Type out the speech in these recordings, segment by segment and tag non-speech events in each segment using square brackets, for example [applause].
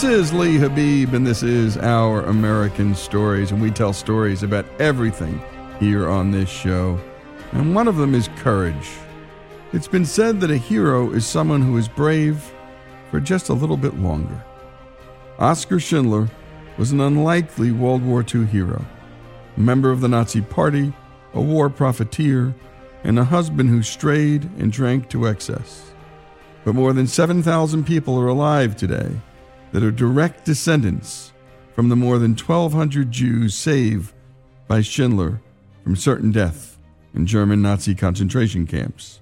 This is Lee Habeeb, and this is Our American Stories, and we tell stories about everything here on this show. And one of them is courage. It's been said that a hero is someone who is brave for just a little bit longer. Oskar Schindler was an unlikely World War II hero, a member of the Nazi Party, a war profiteer, and a husband who strayed and drank to excess. But more than 7,000 people are alive today that are direct descendants from the more than 1,200 Jews saved by Schindler from certain death in German Nazi concentration camps.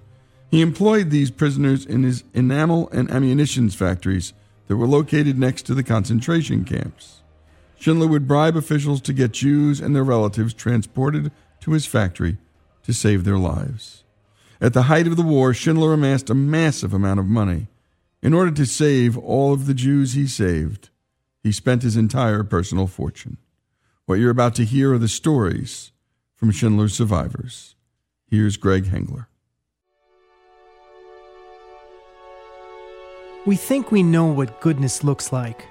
He employed these prisoners in his enamel and ammunition factories that were located next to the concentration camps. Schindler would bribe officials to get Jews and their relatives transported to his factory to save their lives. At the height of the war, Schindler amassed a massive amount of money. In order to save all of the Jews he saved, he spent his entire personal fortune. What you're about to hear are the stories from Schindler's survivors. Here's Greg Hengler. We think we know what goodness looks like.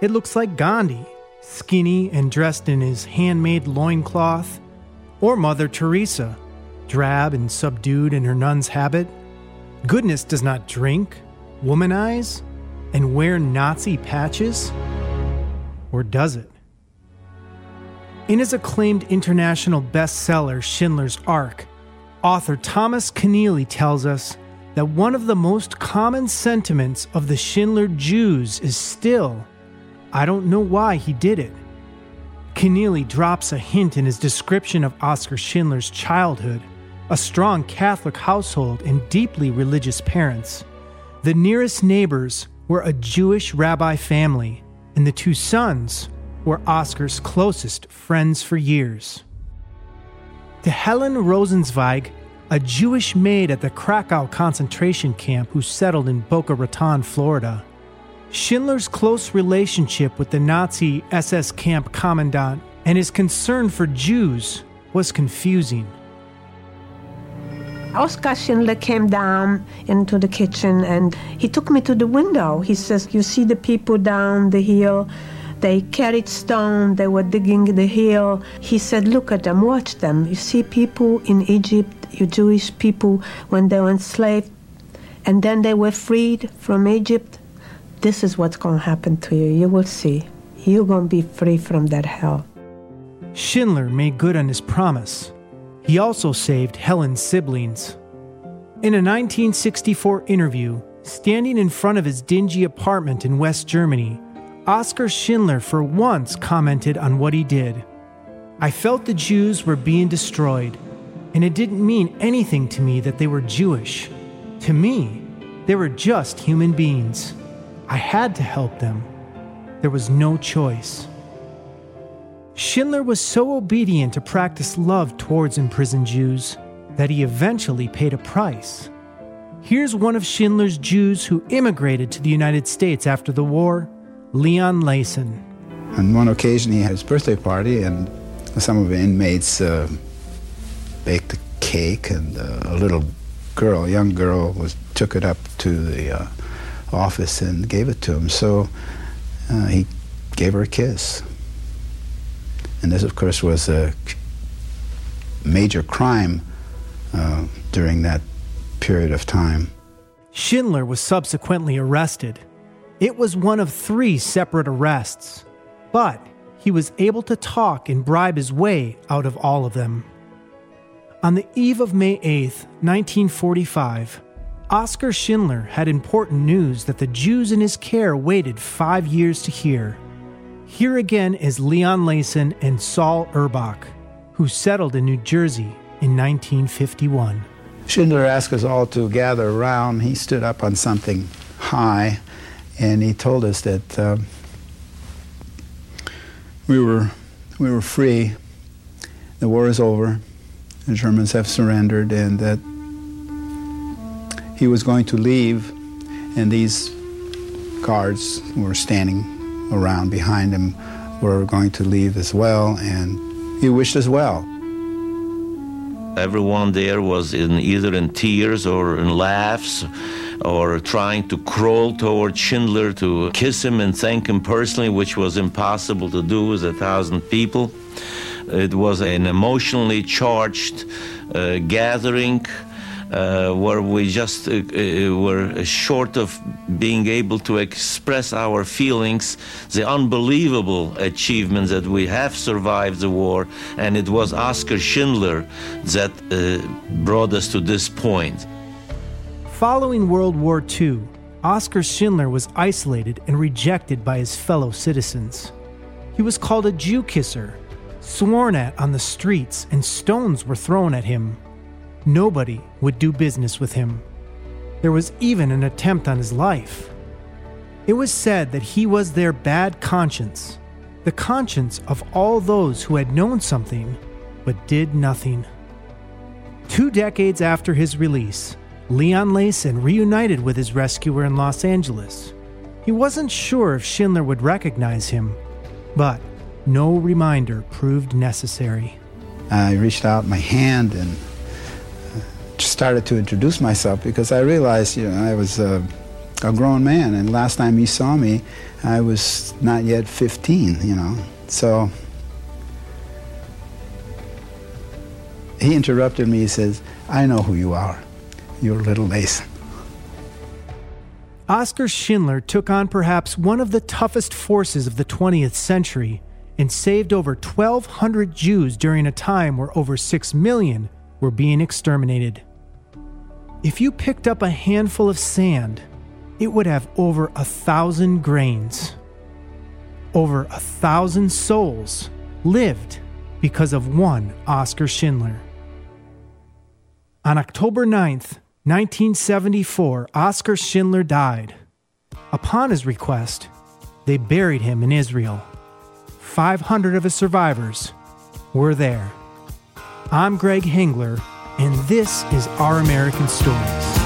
It looks like Gandhi, skinny and dressed in his handmade loincloth, or Mother Teresa, drab and subdued in her nun's habit. Goodness does not drink, womanize, and wear Nazi patches? Or does it? In his acclaimed international bestseller, Schindler's Ark, author Thomas Keneally tells us that one of the most common sentiments of the Schindler Jews is still, I don't know why he did it. Keneally drops a hint in his description of Oskar Schindler's childhood, a strong Catholic household, and deeply religious parents. The nearest neighbors were a Jewish rabbi family, and the two sons were Oskar's closest friends for years. To Helen Rosenzweig, a Jewish maid at the Krakow concentration camp who settled in Boca Raton, Florida, Schindler's close relationship with the Nazi SS camp commandant and his concern for Jews was confusing. Oskar Schindler came down into the kitchen and he took me to the window. He says, You see the people down the hill? They carried stone, they were digging the hill. He said, Look at them, watch them. You see people in Egypt, you Jewish people, when they were enslaved, and then they were freed from Egypt. This is what's going to happen to you. You will see. You're going to be free from that hell. Schindler made good on his promise. He also saved Helen's siblings. In a 1964 interview, standing in front of his dingy apartment in West Germany, Oskar Schindler for once commented on what he did. I felt the Jews were being destroyed, and it didn't mean anything to me that they were Jewish. To me, they were just human beings. I had to help them. There was no choice. Schindler was so obedient to practice love towards imprisoned Jews that he eventually paid a price. Here's one of Schindler's Jews who immigrated to the United States after the war, Leon Leyson. On one occasion, he had his birthday party, and some of the inmates uh, baked a cake, and uh, a little girl, a young girl, was took it up to the uh, office and gave it to him. So uh, he gave her a kiss. And this, of course, was a major crime uh, during that period of time. Schindler was subsequently arrested. It was one of three separate arrests, but he was able to talk and bribe his way out of all of them. On the eve of May 8, 1945, Oskar Schindler had important news that the Jews in his care waited five years to hear. Here again is Leon Leyson and Saul Erbach, who settled in New Jersey in 1951. Schindler asked us all to gather around. He stood up on something high and he told us that um, we, were, we were free, the war is over, the Germans have surrendered, and that he was going to leave, and these guards were standing around behind him were going to leave as well, and he wished us well. Everyone there was in either in tears or in laughs or trying to crawl toward Schindler to kiss him and thank him personally, which was impossible to do with a thousand people. It was an emotionally charged uh, gathering. Uh, where we just uh, uh, were short of being able to express our feelings, the unbelievable achievements that we have survived the war, and it was Oskar Schindler that uh, brought us to this point. Following World War II, Oskar Schindler was isolated and rejected by his fellow citizens. He was called a Jew kisser, sworn at on the streets, and stones were thrown at him. Nobody would do business with him. There was even an attempt on his life. It was said that he was their bad conscience, the conscience of all those who had known something but did nothing. Two decades after his release, Leon Leyson reunited with his rescuer in Los Angeles. He wasn't sure if Schindler would recognize him, but no reminder proved necessary. I reached out my hand and started to introduce myself because I realized, you know, I was a, a grown man, and last time he saw me, I was not yet 15, you know. So he interrupted me. He says, I know who you are. You're little Mason. Oskar Schindler took on perhaps one of the toughest forces of the 20th century and saved over 1,200 Jews during a time where over 6 million were being exterminated. If you picked up a handful of sand, it would have over a thousand grains. Over a thousand souls lived because of one Oskar Schindler. On October 9th, 1974, Oskar Schindler died. Upon his request, they buried him in Israel. 500 of his survivors were there. I'm Greg Hengler and this is Our American Stories.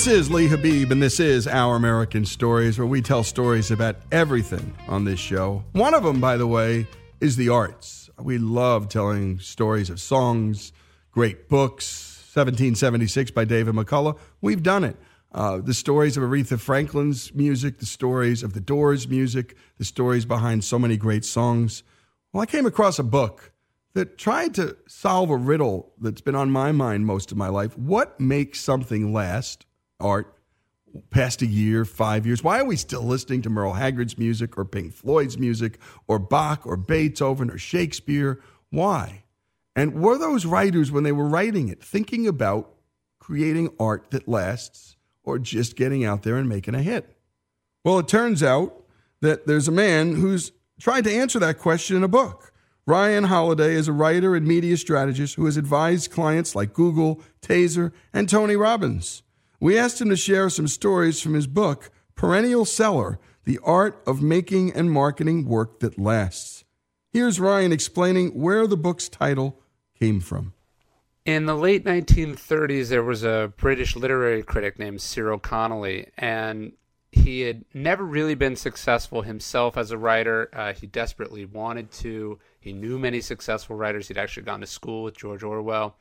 This is Lee Habeeb, and this is Our American Stories, where we tell stories about everything on this show. One of them, by the way, is the arts. We love telling stories of songs, great books. 1776 by David McCullough. We've done it. Uh, the stories of Aretha Franklin's music, the stories of the Doors music, the stories behind so many great songs. Well, I came across a book that tried to solve a riddle that's been on my mind most of my life. What makes something last art past a year, five years? Why are we still listening to Merle Haggard's music or Pink Floyd's music or Bach or Beethoven or Shakespeare? Why? And were those writers, when they were writing it, thinking about creating art that lasts or just getting out there and making a hit? Well, it turns out that there's a man who's tried to answer that question in a book. Ryan Holiday is a writer and media strategist who has advised clients like Google, Taser, and Tony Robbins. We asked him to share some stories from his book, Perennial Seller The Art of Making and Marketing Work That Lasts. Here's Ryan explaining where the book's title came from. In the late 1930s, there was a British literary critic named Cyril Connolly, and he had never really been successful himself as a writer. Uh, he desperately wanted to. He knew many successful writers. He'd actually gone to school with George Orwell.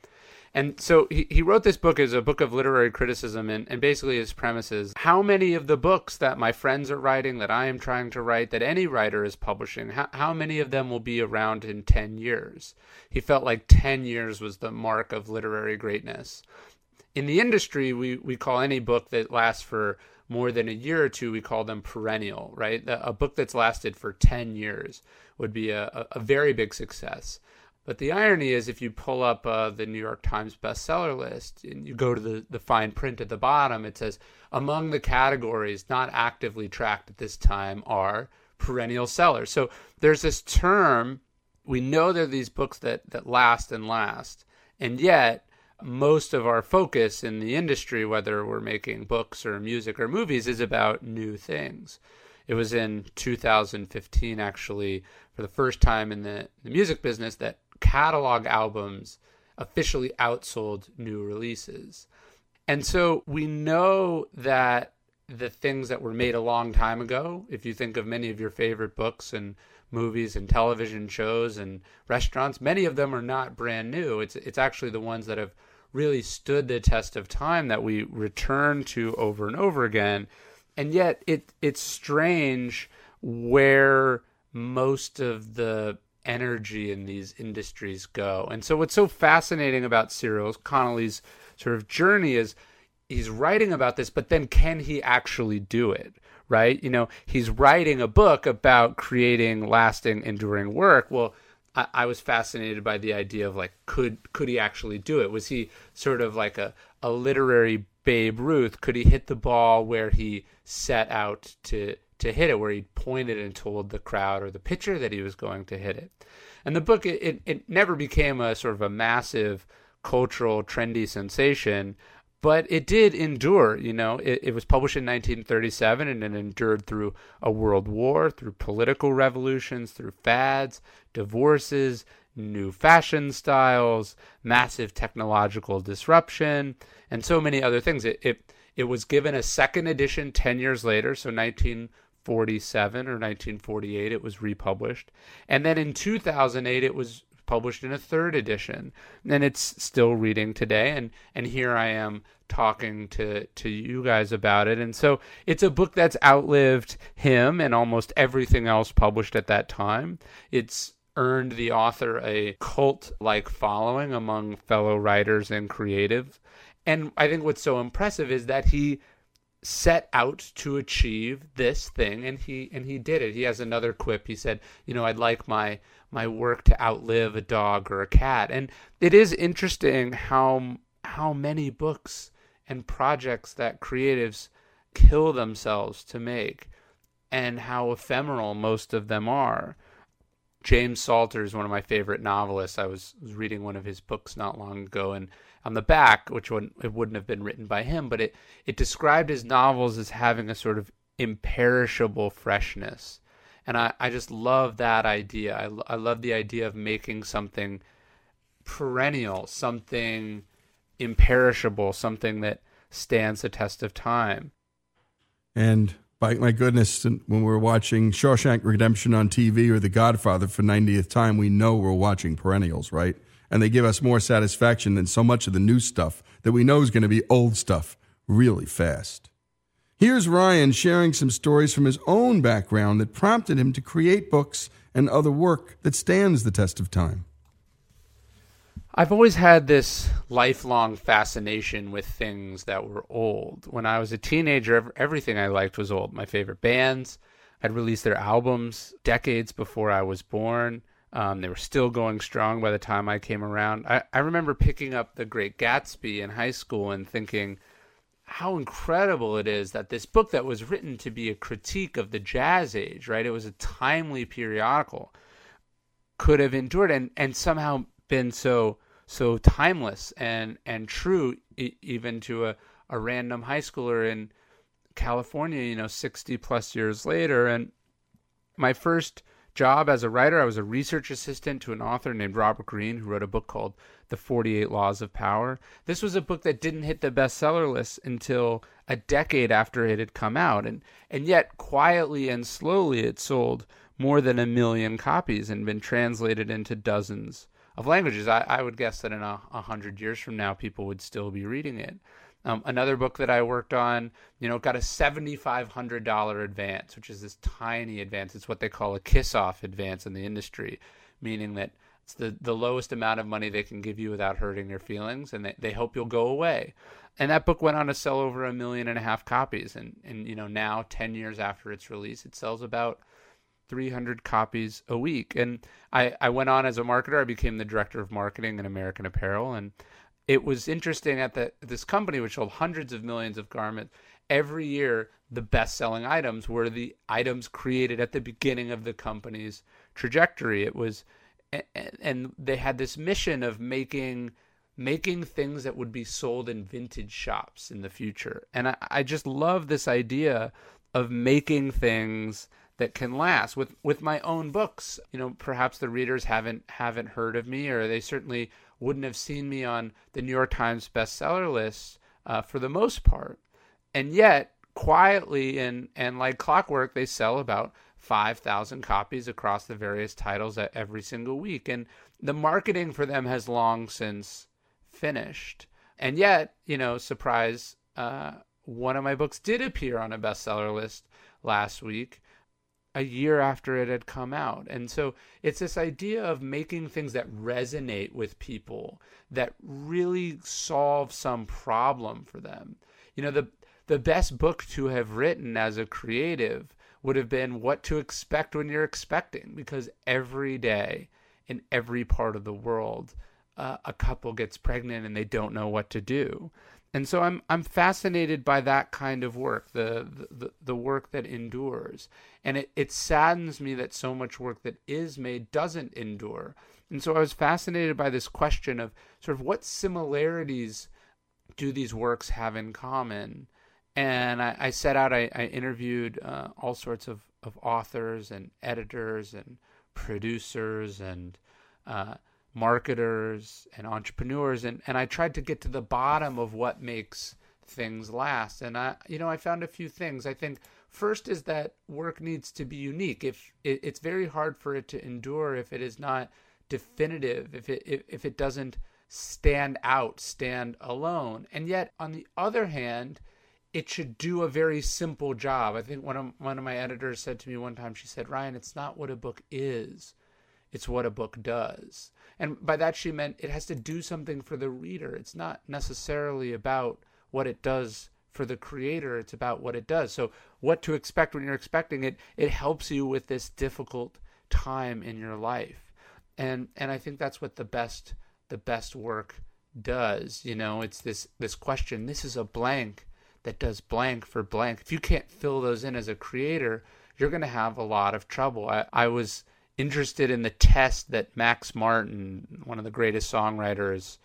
And so he, he wrote this book as a book of literary criticism, and, and basically his premise is how many of the books that my friends are writing, that I am trying to write, that any writer is publishing, how, how many of them will be around in 10 years? He felt like 10 years was the mark of literary greatness. In the industry, we, we call any book that lasts for more than a year or two, we call them perennial, right? A book that's lasted for 10 years would be a, a very big success. But the irony is, if you pull up uh, the New York Times bestseller list and you go to the, the fine print at the bottom, it says among the categories not actively tracked at this time are perennial sellers. So there's this term. We know there are these books that, that last and last. And yet, most of our focus in the industry, whether we're making books or music or movies, is about new things. It was in 2015, actually, for the first time in the, the music business, that catalog albums officially outsold new releases. And so we know that the things that were made a long time ago, if you think of many of your favorite books and movies and television shows and restaurants, many of them are not brand new. It's it's actually the ones that have really stood the test of time that we return to over and over again. And yet it it's strange where most of the energy in these industries go. And so what's so fascinating about Cyril Connolly's sort of journey is he's writing about this, but then can he actually do it? Right? You know, he's writing a book about creating lasting, enduring work. Well, I, I was fascinated by the idea of like, could could he actually do it? Was he sort of like a, a literary Babe Ruth? Could he hit the ball where he set out to to hit it, where he pointed and told the crowd or the pitcher that he was going to hit it. And the book, it, it, never became a sort of a massive cultural trendy sensation, but it did endure. You know, it, it was published in 1937 and it endured through a world war, through political revolutions, through fads, divorces, new fashion styles, massive technological disruption, and so many other things. It, it, it was given a second edition 10 years later, so 19 1947 or 1948 it was republished. And then in 2008 it was published in a third edition. And it's still reading today. And and here I am talking to to you guys about it. And so it's a book that's outlived him and almost everything else published at that time. It's earned the author a cult like following among fellow writers and creative. And I think what's so impressive is that he set out to achieve this thing and he and he did it. He has another quip. He said you know i'd like my my work to outlive a dog or a cat. And it is interesting how how many books and projects that creatives kill themselves to make and how ephemeral most of them are james salter is one of my favorite novelists i was, was reading one of his books not long ago and on the back, which it wouldn't have been written by him, but it it described his novels as having a sort of imperishable freshness, and I I just love that idea. I I love the idea of making something perennial, something imperishable, something that stands the test of time. And by my goodness, when we're watching Shawshank Redemption on TV or The Godfather for 90th time, we know we're watching perennials, right? and they give us more satisfaction than so much of the new stuff that we know is going to be old stuff really fast. Here's Ryan sharing some stories from his own background that prompted him to create books and other work that stands the test of time. I've always had this lifelong fascination with things that were old. When I was a teenager, everything I liked was old. My favorite bands had released their albums decades before I was born. Um, they were still going strong by the time I came around. I, I remember picking up The Great Gatsby in high school and thinking how incredible it is that this book that was written to be a critique of the jazz age, right? It was a timely periodical, could have endured and, and somehow been so so timeless and and true e- even to a, a random high schooler in California, you know, 60 plus years later. And my first job as a writer. I was a research assistant to an author named Robert Greene who wrote a book called The 48 Laws of Power. This was a book that didn't hit the bestseller list until a decade after it had come out and and yet quietly and slowly it sold more than a million copies and been translated into dozens of languages. I, I would guess that in a, a hundred years from now people would still be reading it. Um, another book that I worked on, you know, got a $7,500 advance, which is this tiny advance. It's what they call a kiss off advance in the industry, meaning that it's the, the lowest amount of money they can give you without hurting your feelings, and they, they hope you'll go away. And that book went on to sell over a million and a half copies. And, and, you know, now, 10 years after its release, it sells about 300 copies a week. And I, I went on as a marketer. I became the director of marketing in American Apparel. And it was interesting at the, this company, which sold hundreds of millions of garments, every year the best selling items were the items created at the beginning of the company's trajectory. It was, and they had this mission of making making things that would be sold in vintage shops in the future. And I, I just love this idea of making things that can last. With with my own books you know perhaps the readers haven't haven't heard of me or they certainly wouldn't have seen me on the new york times bestseller list uh, for the most part. And yet quietly and and like clockwork they sell about 5000 copies across the various titles every single week. And the marketing for them has long since finished. And yet you know surprise uh, one of my books did appear on a bestseller list last week a year after it had come out. And so it's this idea of making things that resonate with people, that really solve some problem for them. You know, the the best book to have written as a creative would have been what to expect when you're expecting because every day in every part of the world uh, a couple gets pregnant and they don't know what to do and so I'm I'm fascinated by that kind of work, the the, the work that endures, and it, it saddens me that so much work that is made doesn't endure. And so I was fascinated by this question of sort of what similarities do these works have in common, and I, I set out I, I interviewed uh, all sorts of of authors and editors and producers and uh, marketers and entrepreneurs and, and I tried to get to the bottom of what makes things last. And I you know, I found a few things. I think first is that work needs to be unique. If it, it's very hard for it to endure if it is not definitive, if it if, if it doesn't stand out, stand alone. And yet on the other hand, it should do a very simple job. I think one of one of my editors said to me one time, she said, Ryan, it's not what a book is, it's what a book does. And by that she meant it has to do something for the reader. It's not necessarily about what it does for the creator, it's about what it does. So what to expect when you're expecting it, it helps you with this difficult time in your life. And and I think that's what the best the best work does. You know, it's this this question, this is a blank that does blank for blank. If you can't fill those in as a creator, you're going to have a lot of trouble. I, I was interested in the test that Max Martin, one of the greatest songwriters,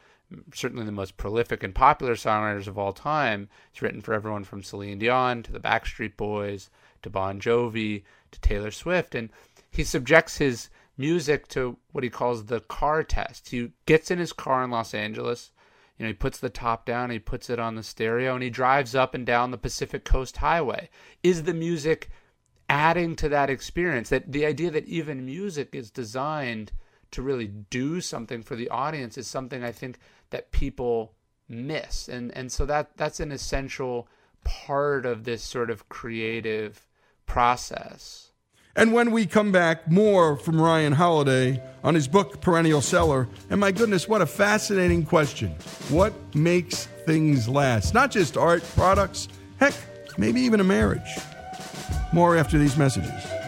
certainly the most prolific and popular songwriters of all time, has written for everyone from Celine Dion to the Backstreet Boys to Bon Jovi to Taylor Swift. And he subjects his music to what he calls the car test. He gets in his car in Los Angeles. You know, he puts the top down, he puts it on the stereo, and he drives up and down the Pacific Coast Highway. Is the music adding to that experience that the idea that even music is designed to really do something for the audience is something I think that people miss and and so that that's an essential part of this sort of creative process. And when we come back, more from Ryan Holiday on his book Perennial Seller. And my goodness, what a fascinating question. What makes things last? Not just art, products, heck, maybe even a marriage. More after these messages.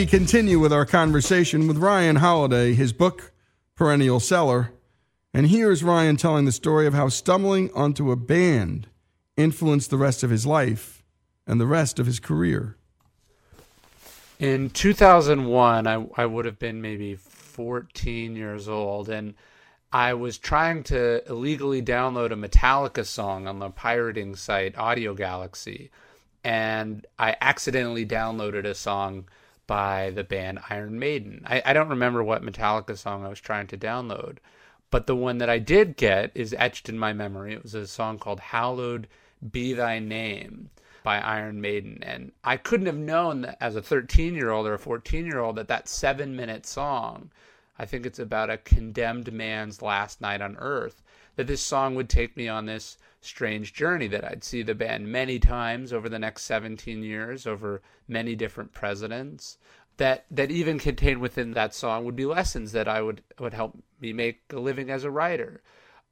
We continue with our conversation with Ryan Holiday, his book, Perennial Seller. And here's Ryan telling the story of how stumbling onto a band influenced the rest of his life and the rest of his career. In 2001, I, I would have been maybe 14 years old, and I was trying to illegally download a Metallica song on the pirating site Audio Galaxy, and I accidentally downloaded a song by the band Iron Maiden. I, I don't remember what Metallica song I was trying to download, but the one that I did get is etched in my memory. It was a song called Hallowed Be Thy Name by Iron Maiden. And I couldn't have known that as a 13 year old or a 14 year old that that seven minute song I think it's about a condemned man's last night on earth. That this song would take me on this strange journey, that I'd see the band many times over the next 17 years, over many different presidents. That, that even contained within that song would be lessons that I would would help me make a living as a writer.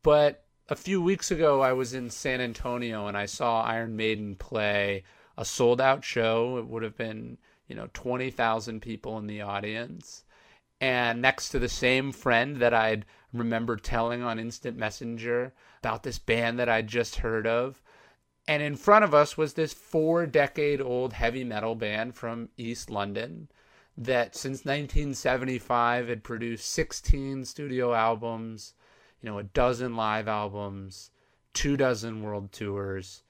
But a few weeks ago, I was in San Antonio and I saw Iron Maiden play a sold out show. It would have been, you know, 20,000 people in the audience. And next to the same friend that I'd remember telling on Instant Messenger about this band that I'd just heard of. And in front of us was this four decade old heavy metal band from East London that since 1975 had produced 16 studio albums, you know, a dozen live albums, two dozen world tours,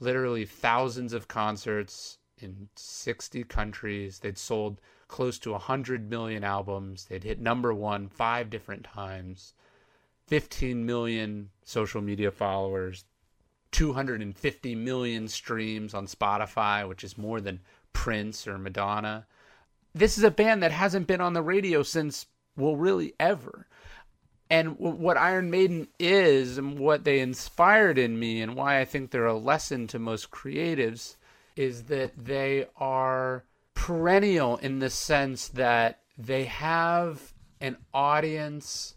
literally thousands of concerts in 60 countries. They'd sold close to 100 million albums. They'd hit number one five different times, 15 million social media followers, 250 million streams on Spotify, which is more than Prince or Madonna. This is a band that hasn't been on the radio since, well, really ever and what Iron Maiden is and what they inspired in me and why I think they're a lesson to most creatives is that they are perennial in the sense that they have an audience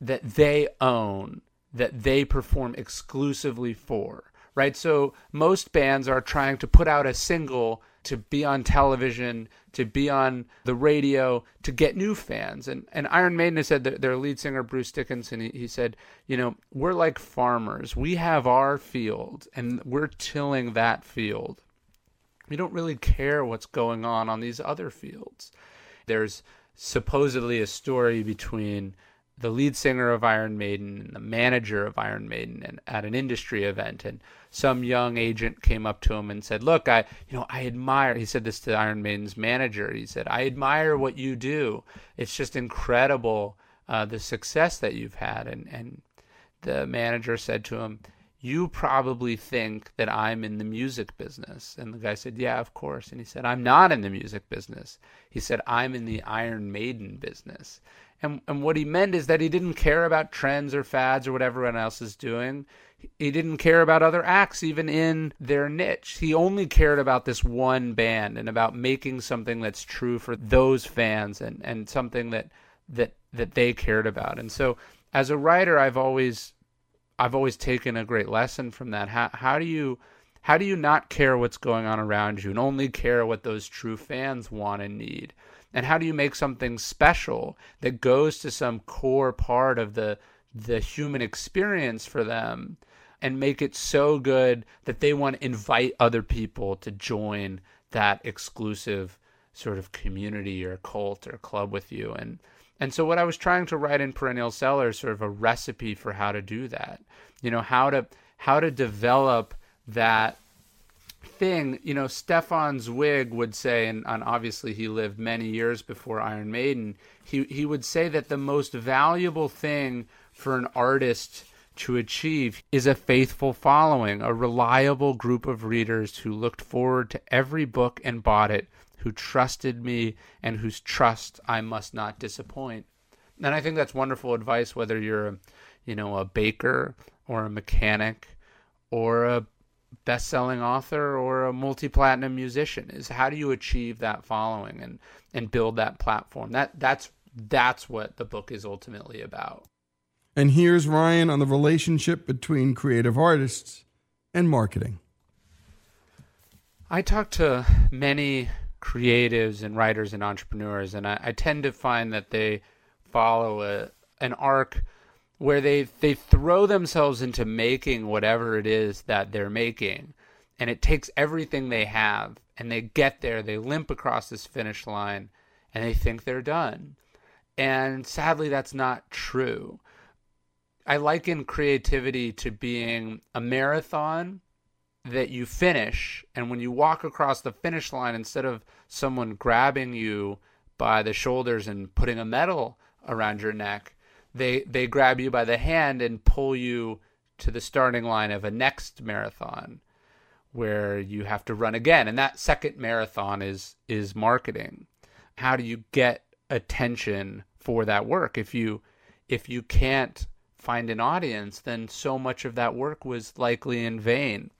that they own that they perform exclusively for right so most bands are trying to put out a single to be on television, to be on the radio, to get new fans. And and Iron Maiden said that their lead singer Bruce Dickinson, he, he said, you know, we're like farmers. We have our field, and we're tilling that field. We don't really care what's going on on these other fields. There's supposedly a story between the lead singer of Iron Maiden and the manager of Iron Maiden and at an industry event and some young agent came up to him and said, "Look, I you know, I admire." He said this to Iron Maiden's manager. He said, "I admire what you do. It's just incredible uh, the success that you've had." And and the manager said to him, you probably think that I'm in the music business. And the guy said, Yeah, of course. And he said, I'm not in the music business. He said, I'm in the Iron Maiden business. And, and what he meant is that he didn't care about trends or fads or what everyone else is doing. He didn't care about other acts, even in their niche. He only cared about this one band and about making something that's true for those fans and, and something that, that, that they cared about. And so as a writer, I've always, I've always taken a great lesson from that. How, how do you, how do you not care what's going on around you and only care what those true fans want and need? and how do you make something special that goes to some core part of the the human experience for them and make it so good that they want to invite other people to join that exclusive sort of community or cult or club with you and and so what I was trying to write in perennial seller is sort of a recipe for how to do that. You know how to how to develop that thing, you know, Stefan Zweig would say, and, and, obviously he lived many years before Iron Maiden, he, he would say that the most valuable thing for an artist to achieve is a faithful following, a reliable group of readers who looked forward to every book and bought it, who trusted me, and whose trust I must not disappoint. And I think that's wonderful advice, whether you're, a, you know, a baker or a mechanic or a best-selling author or a multi-platinum musician is how do you achieve that following and and build that platform? That that's that's what the book is ultimately about. And here's Ryan on the relationship between creative artists and marketing. I talk to many creatives and writers and entrepreneurs and I, I tend to find that they follow a an arc where they they throw themselves into making whatever it is that they're making and it takes everything they have and they get there they limp across this finish line and they think they're done. And sadly that's not true. I liken creativity to being a marathon that you finish and when you walk across the finish line instead of someone grabbing you by the shoulders and putting a medal around your neck they they grab you by the hand and pull you to the starting line of a next marathon where you have to run again and that second marathon is is marketing how do you get attention for that work. If you if you can't find an audience, then so much of that work was likely in vain.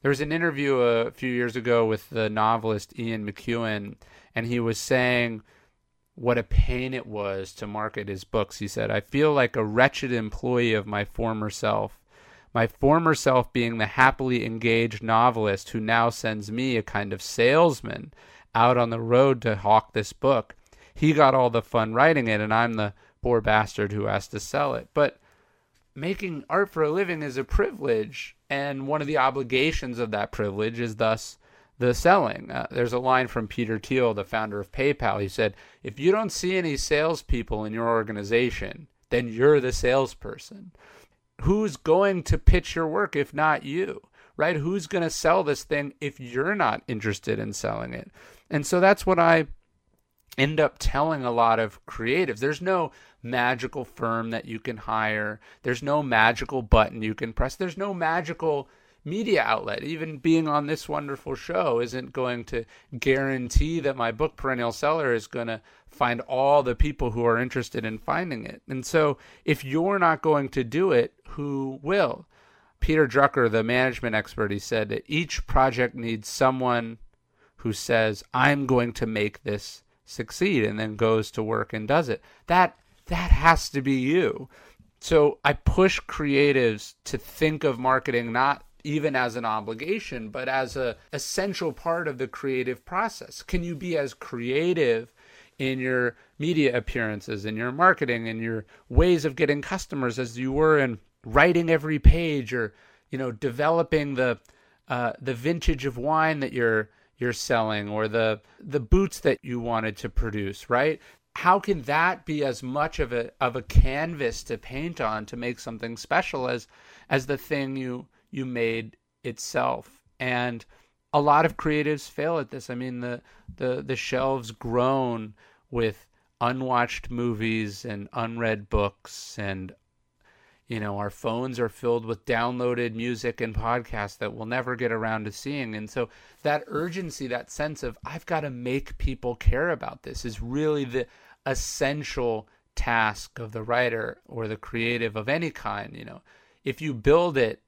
There was an interview a few years ago with the novelist Ian McEwan, and he was saying what a pain it was to market his books. He said, I feel like a wretched employee of my former self. My former self being the happily engaged novelist who now sends me a kind of salesman out on the road to hawk this book. He got all the fun writing it, and I'm the poor bastard who has to sell it. But making art for a living is a privilege, and one of the obligations of that privilege is thus the selling. Uh, there's a line from Peter Thiel, the founder of PayPal. He said, If you don't see any salespeople in your organization, then you're the salesperson. Who's going to pitch your work if not you? Right? Who's going to sell this thing if you're not interested in selling it? And so that's what I end up telling a lot of creatives. There's no magical firm that you can hire, there's no magical button you can press, there's no magical media outlet. Even being on this wonderful show isn't going to guarantee that my book, Perennial Seller, is going to find all the people who are interested in finding it. And so if you're not going to do it, who will? Peter Drucker, the management expert, he said that each project needs someone who says, I'm going to make this succeed and then goes to work and does it. That that has to be you. So I push creatives to think of marketing not even as an obligation, but as a essential part of the creative process. Can you be as creative in your media appearances, in your marketing, in your ways of getting customers as you were in writing every page or, you know, developing the uh, the vintage of wine that you're you're selling or the the boots that you wanted to produce, right? How can that be as much of a of a canvas to paint on to make something special as as the thing you you made itself? And a lot of creatives fail at this. I mean, the the the shelves groan with unwatched movies and unread books and you know our phones are filled with downloaded music and podcasts that we'll never get around to seeing. And so that urgency that sense of i've got to make people care about this is really the essential task of the writer or the creative of any kind you know. If you build it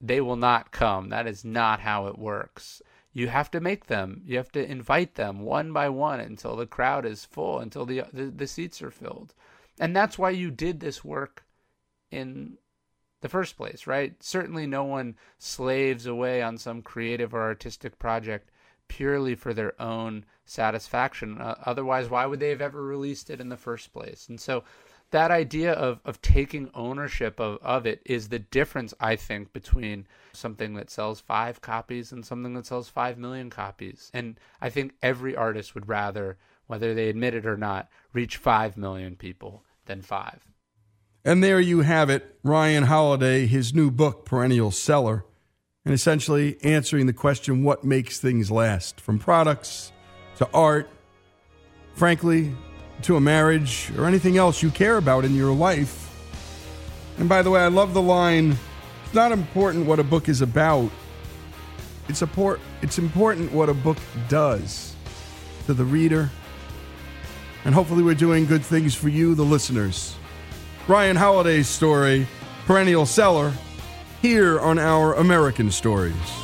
they will not come. That is not how it works. You have to make them. You have to invite them one by one until the crowd is full until the the, the seats are filled. And that's why you did this work in the first place, right? Certainly no one slaves away on some creative or artistic project purely for their own satisfaction. Uh, otherwise, why would they have ever released it in the first place? And so that idea of, of taking ownership of, of it is the difference, I think, between something that sells five copies and something that sells five million copies. And I think every artist would rather, whether they admit it or not, reach five million people than five. And there you have it Ryan Holiday, his new book, Perennial Seller, and essentially answering the question what makes things last from products to art, frankly, to a marriage or anything else you care about in your life. And by the way, I love the line it's not important what a book is about, it's, apport- it's important what a book does to the reader. And hopefully, we're doing good things for you, the listeners. Ryan Holiday's story, Perennial Seller, here on our American Stories.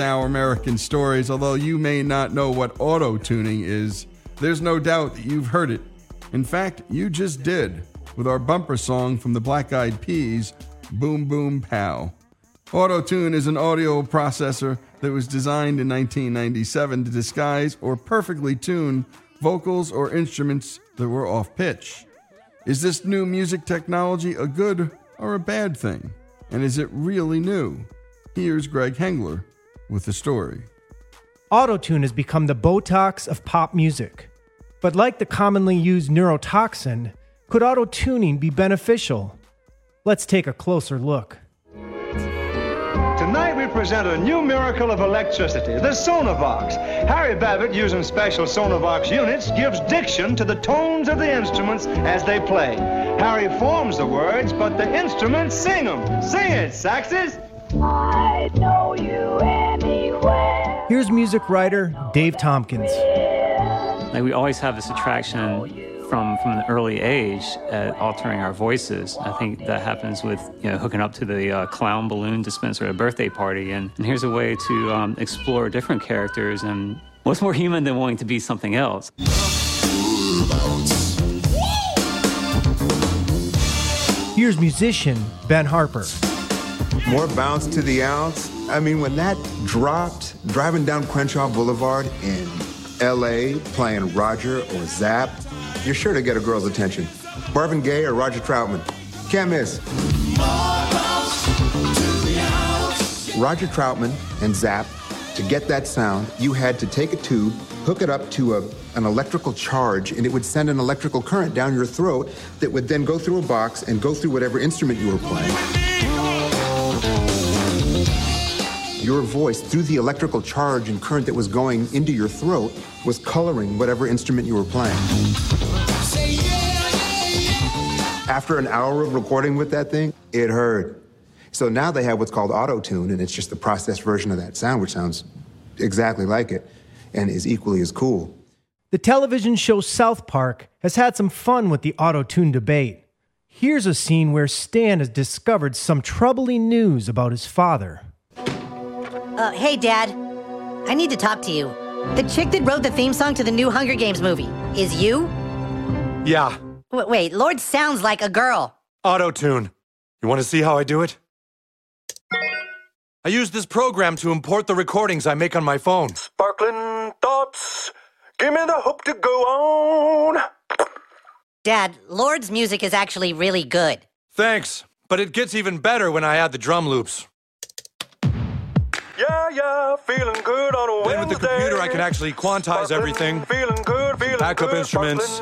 Our American Stories. Although you may not know what auto tuning is, there's no doubt that you've heard it. In fact, you just did with our bumper song from the Black Eyed Peas, Boom Boom Pow. Auto tune is an audio processor that was designed in 1997 to disguise or perfectly tune vocals or instruments that were off pitch. Is this new music technology a good or a bad thing? And is it really new? Here's Greg Hengler with the story. Autotune has become the Botox of pop music. But like the commonly used neurotoxin, could auto tuning be beneficial? Let's take a closer look. Tonight we present a new miracle of electricity, the Sonovox. Harry Babbitt, using special Sonovox units, gives diction to the tones of the instruments as they play. Harry forms the words, but the instruments sing them. Sing it, Saxes! I know you anywhere. Here's music writer Dave Tompkins. Like we always have this attraction from from an early age at altering our voices. I think that happens with you know hooking up to the uh, clown balloon dispenser at a birthday party, and, and here's a way to um, explore different characters and what's more human than wanting to be something else. Here's musician Ben Harper. More bounce to the ounce. I mean, when that dropped, driving down Crenshaw Boulevard in LA playing Roger or Zapp, you're sure to get a girl's attention. Marvin Gaye or Roger Troutman. Can't miss. Roger Troutman and Zapp, to get that sound, you had to take a tube, hook it up to a, an electrical charge, and it would send an electrical current down your throat that would then go through a box and go through whatever instrument you were playing. Your voice, through the electrical charge and current that was going into your throat, was coloring whatever instrument you were playing. After an hour of recording with that thing, it heard. So now they have what's called auto tune, and it's just the processed version of that sound, which sounds exactly like it and is equally as cool. The television show South Park has had some fun with the auto tune debate. Here's a scene where Stan has discovered some troubling news about his father. Uh, hey, Dad. I need to talk to you. The chick that wrote the theme song to the new Hunger Games movie is you? Yeah. W- wait, Lorde sounds like a girl. Auto tune. You want to see how I do it? I use this program to import the recordings I make on my phone. Sparkling thoughts, give me the hope to go on. Dad, Lorde's music is actually really good. Thanks, but it gets even better when I add the drum loops. Yeah, yeah, feeling good on a Wednesday. Then with the computer, I can actually quantize Sparkling, everything. Feeling good, feeling backup good, instruments.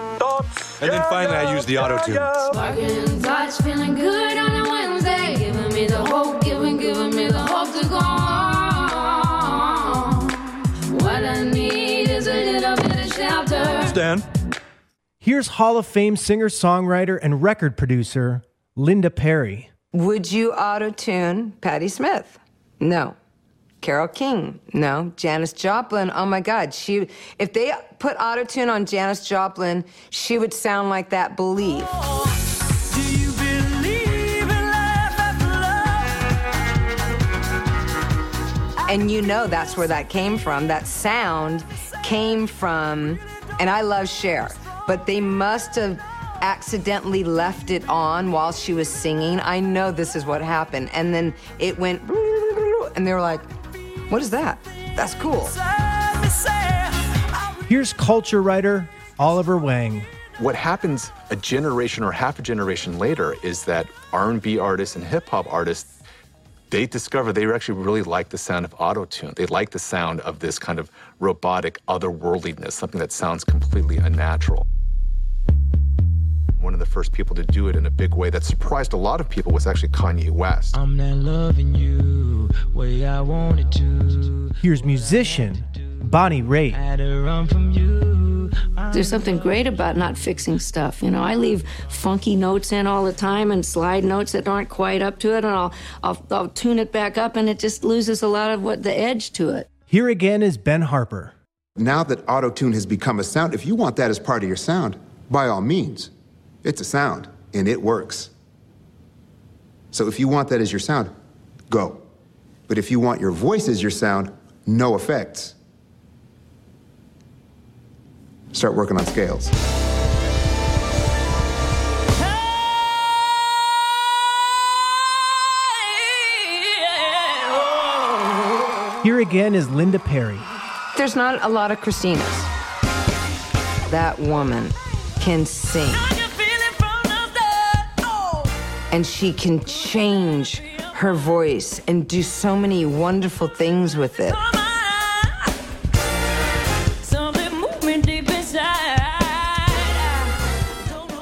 And then finally, I use the auto tune. Sparkling thoughts, feeling good on a Wednesday. Giving me the hope, giving, giving me the hope to go on. What I need is a little bit of shelter. Stan. Here's Hall of Fame singer songwriter and record producer Linda Perry. Would you auto tune Patti Smith? No. Carole King, no. Janis Joplin, oh my God, she if they put autotune on Janis Joplin, she would sound like that Believe. And you know that's where that came from. That sound came from, and I love Cher, but they must have accidentally left it on while she was singing. I know this is what happened. And then it went, and they were like, what is that? That's cool. Here's culture writer Oliver Wang. What happens a generation or half a generation later is that R&B artists and hip hop artists they discover they actually really like the sound of auto tune. They like the sound of this kind of robotic otherworldliness, something that sounds completely unnatural. One of the first people to do it in a big way that surprised a lot of people was actually Kanye West. I'm not loving you way I wanted to. Here's musician Bonnie Raitt. There's something great about not fixing stuff. You know, I leave funky notes in all the time and slide notes that aren't quite up to it, and I'll, I'll, I'll tune it back up, and it just loses a lot of what the edge to it. Here again is Ben Harper. Now that auto tune has become a sound, if you want that as part of your sound, by all means, it's a sound, and it works. So if you want that as your sound, go. But if you want your voice as your sound, no effects. Start working on scales. Here again is Linda Perry. There's not a lot of Christinas. That woman can sing and she can change her voice and do so many wonderful things with it.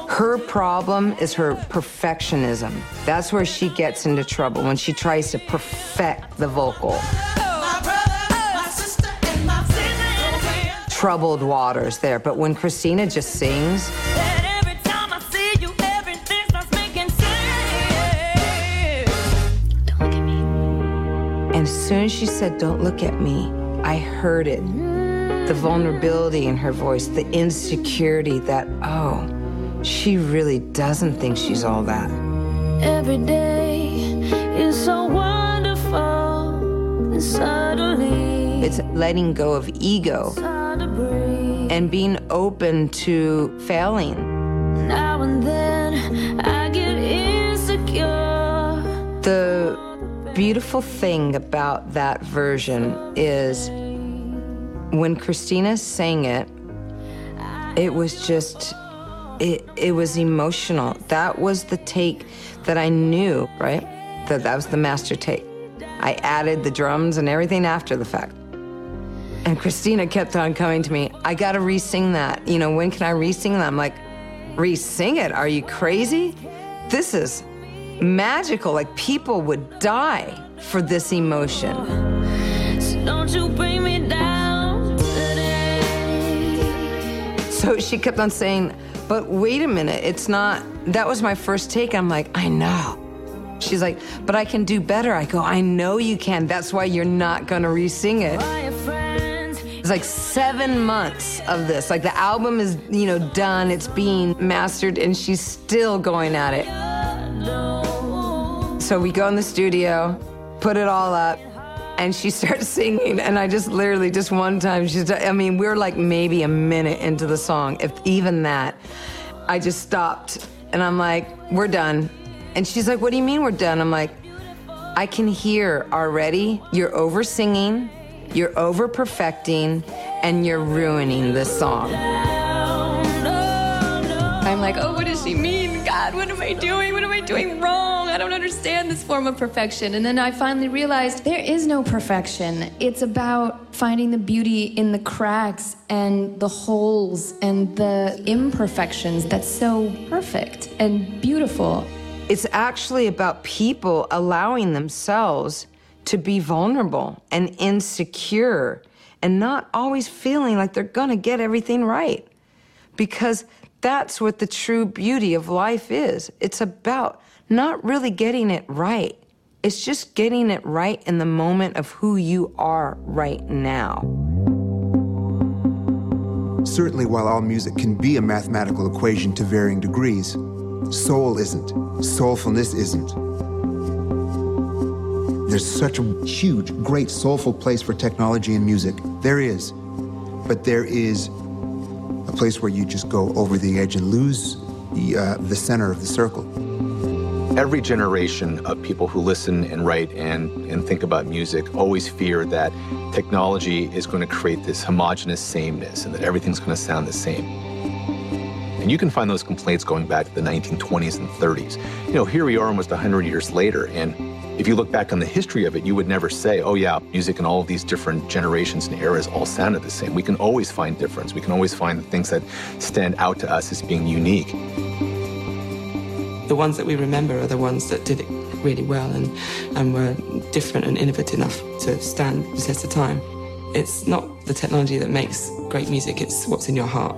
Her problem is her perfectionism. That's where she gets into trouble when she tries to perfect the vocal. Troubled waters there, but when Christina just sings, as soon as she said, Don't look at me, I heard it. The vulnerability in her voice, the insecurity that, oh, she really doesn't think she's all that. Every day is so wonderful, and suddenly It's letting go of ego and being open to failing. now and then I get insecure. The beautiful thing about that version is when Christina sang it, it was just, it, it was emotional. That was the take that I knew, right? That that was the master take. I added the drums and everything after the fact. And Christina kept on coming to me, I gotta re sing that. You know, when can I re sing that? I'm like, re sing it? Are you crazy? This is magical. Like people would die for this emotion. So don't you bring me down today. So she kept on saying, but wait a minute, it's not, that was my first take. I'm like, I know. She's like, but I can do better. I go, I know you can. That's why you're not gonna re sing it. It's like seven months of this. Like the album is, you know, done, it's being mastered, and she's still going at it. So we go in the studio, put it all up, and she [laughs] starts singing. And I just literally, just one time, she's, I mean, we're like maybe a minute into the song, if even that. I just stopped and I'm like, we're done. And she's like, what do you mean we're done? I'm like, I can hear already you're over singing, you're over perfecting, and you're ruining this song. I'm like, oh, what does she mean? God, what am I doing? What am I doing wrong? I don't understand this form of perfection. And then I finally realized there is no perfection. It's about finding the beauty in the cracks and the holes and the imperfections that's so perfect and beautiful. It's actually about people allowing themselves to be vulnerable and insecure and not always feeling like they're going to get everything right. Because that's what the true beauty of life is. It's about not really getting it right. It's just getting it right in the moment of who you are right now. Certainly, while all music can be a mathematical equation to varying degrees, soul isn't. Soulfulness isn't. There's such a huge, great, soulful place for technology and music. There is. But there is a place where you just go over the edge and lose the, uh, the center of the circle. Every generation of people who listen and write and, and think about music always fear that technology is going to create this homogenous sameness and that everything's going to sound the same. And you can find those complaints going back to the 1920s and 30s. You know, here we are almost 100 years later, and if you look back on the history of it, you would never say, oh, yeah, music in all of these different generations and eras all sounded the same. We can always find difference. We can always find the things that stand out to us as being unique. The ones that we remember are the ones that did it really well and, and were different and innovative enough to stand the test of time. It's not the technology that makes great music, it's what's in your heart.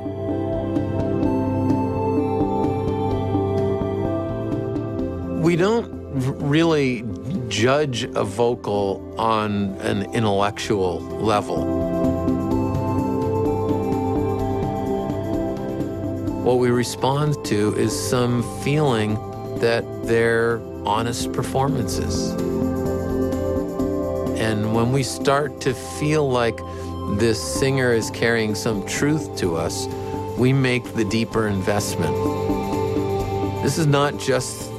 We don't really judge a vocal on an intellectual level. What we respond to is some feeling that they're honest performances. And when we start to feel like this singer is carrying some truth to us, we make the deeper investment. This is not just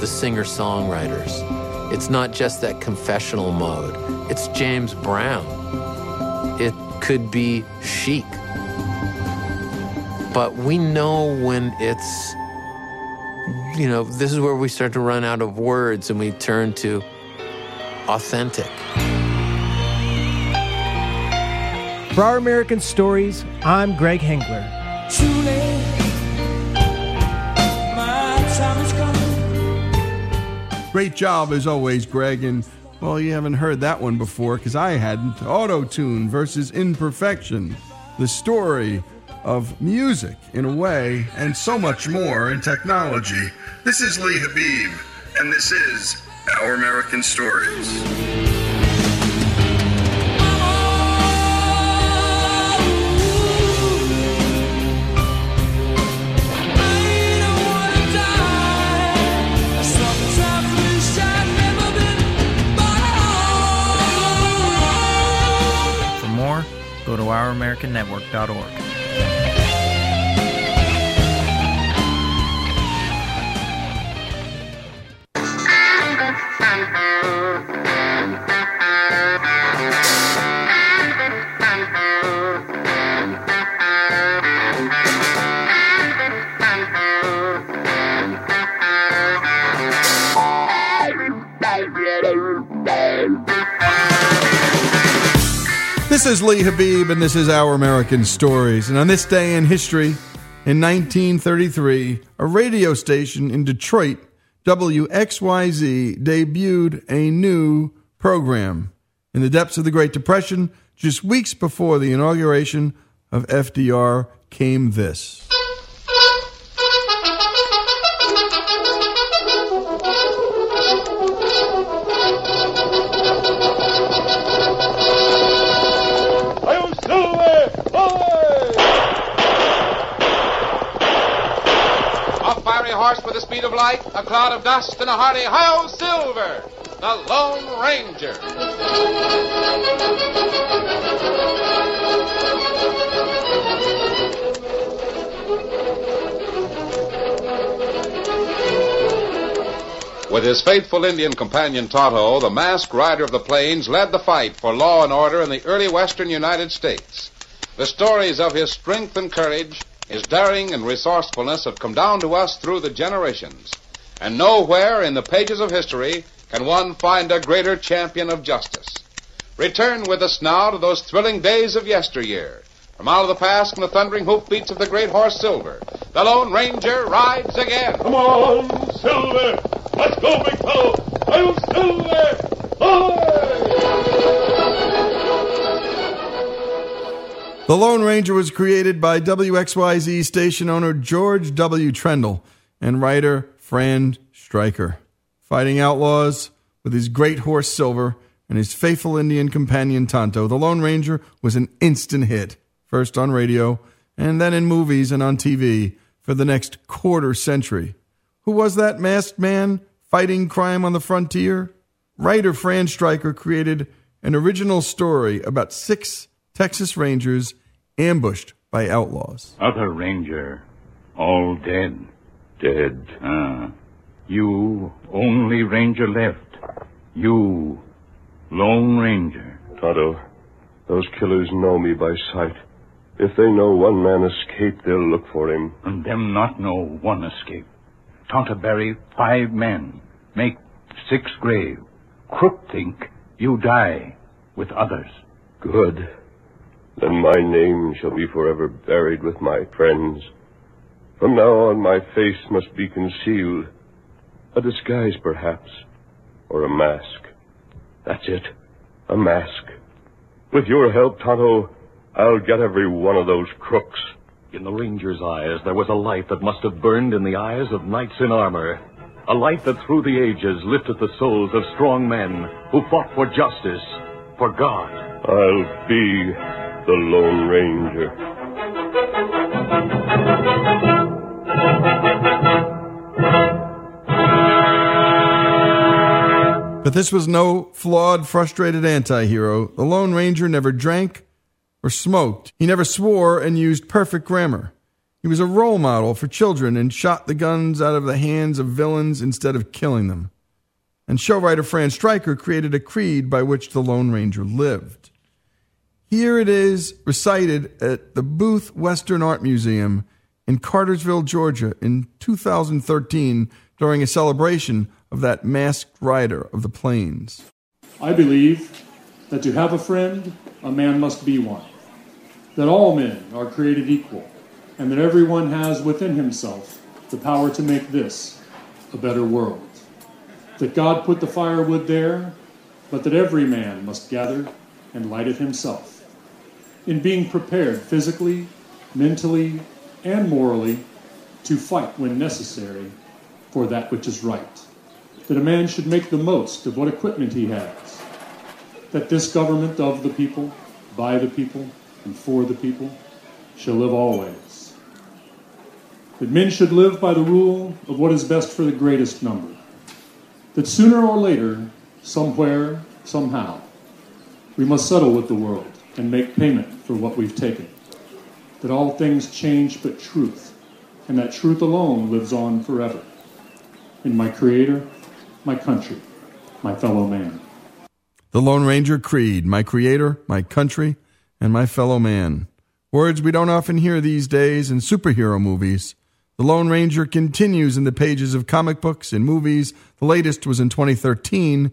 the singer songwriters. It's not just that confessional mode. It's James Brown. It could be Chic. But we know when it's, you know, this is where we start to run out of words and we turn to authentic. For Our American Stories, I'm Greg Hengler. Great job as always, Greg. And well, you haven't heard that one before because I hadn't. Auto tune versus imperfection. The story of music in a way and so much more in technology. This is Lee Habeeb, and this is Our American Stories. ouramericannetwork.org. [laughs] This is Lee Habeeb, and this is Our American Stories. And on this day in history, in 1933, a radio station in Detroit, WXYZ, debuted a new program. In the depths of the Great Depression, just weeks before the inauguration of FDR, came this. Horse with the speed of light, a cloud of dust, and a hearty hi Silver, the Lone Ranger. With his faithful Indian companion Tonto, the masked rider of the plains led the fight for law and order in the early western United States. The stories of his strength and courage, his daring and resourcefulness have come down to us through the generations. And nowhere in the pages of history can one find a greater champion of justice. Return with us now to those thrilling days of yesteryear. From out of the past come the thundering hoofbeats of the great horse Silver. The Lone Ranger rides again. Come on, Silver! Let's go, big fellow! Hail Silver! The Lone Ranger was created by WXYZ station owner George W. Trendle and writer Fran Stryker. Fighting outlaws with his great horse Silver and his faithful Indian companion Tonto, The Lone Ranger was an instant hit, first on radio and then in movies and on TV for the next quarter century. Who was that masked man fighting crime on the frontier? Writer Fran Stryker created an original story about six Texas Rangers ambushed by outlaws. Other ranger, all dead. Dead. Ah. You, only ranger left. You, lone ranger. Tonto, those killers know me by sight. If they know one man escaped, they'll look for him. And them not know one escape. Tonto bury five men. Make six grave. Crook think you die with others. Good. Then my name shall be forever buried with my friends. From now on, my face must be concealed. A disguise, perhaps. Or a mask. That's it. A mask. With your help, Tonto, I'll get every one of those crooks. In the ranger's eyes, there was a light that must have burned in the eyes of knights in armor. A light that through the ages lifted the souls of strong men who fought for justice, for God. I'll be the Lone Ranger. But this was no flawed, frustrated anti hero. The Lone Ranger never drank or smoked. He never swore and used perfect grammar. He was a role model for children and shot the guns out of the hands of villains instead of killing them. And show writer Fran Stryker created a creed by which the Lone Ranger lived. Here it is recited at the Booth Western Art Museum in Cartersville, Georgia in 2013 during a celebration of that masked rider of the plains. I believe that to have a friend, a man must be one. That all men are created equal, and that everyone has within himself the power to make this a better world. that God put the firewood there, but that every man must gather and light it himself. In being prepared physically, mentally, and morally to fight when necessary for that which is right. That a man should make the most of what equipment he has. That this government of the people, by the people, and for the people shall live always. That men should live by the rule of what is best for the greatest number. That sooner or later, somewhere, somehow, we must settle with the world and make payment for what we've taken. That all things change but truth, and that truth alone lives on forever. In my Creator, my country, my fellow man. The Lone Ranger Creed, my Creator, my country, and my fellow man. Words we don't often hear these days in superhero movies. The Lone Ranger continues in the pages of comic books and movies. The latest was in 2013,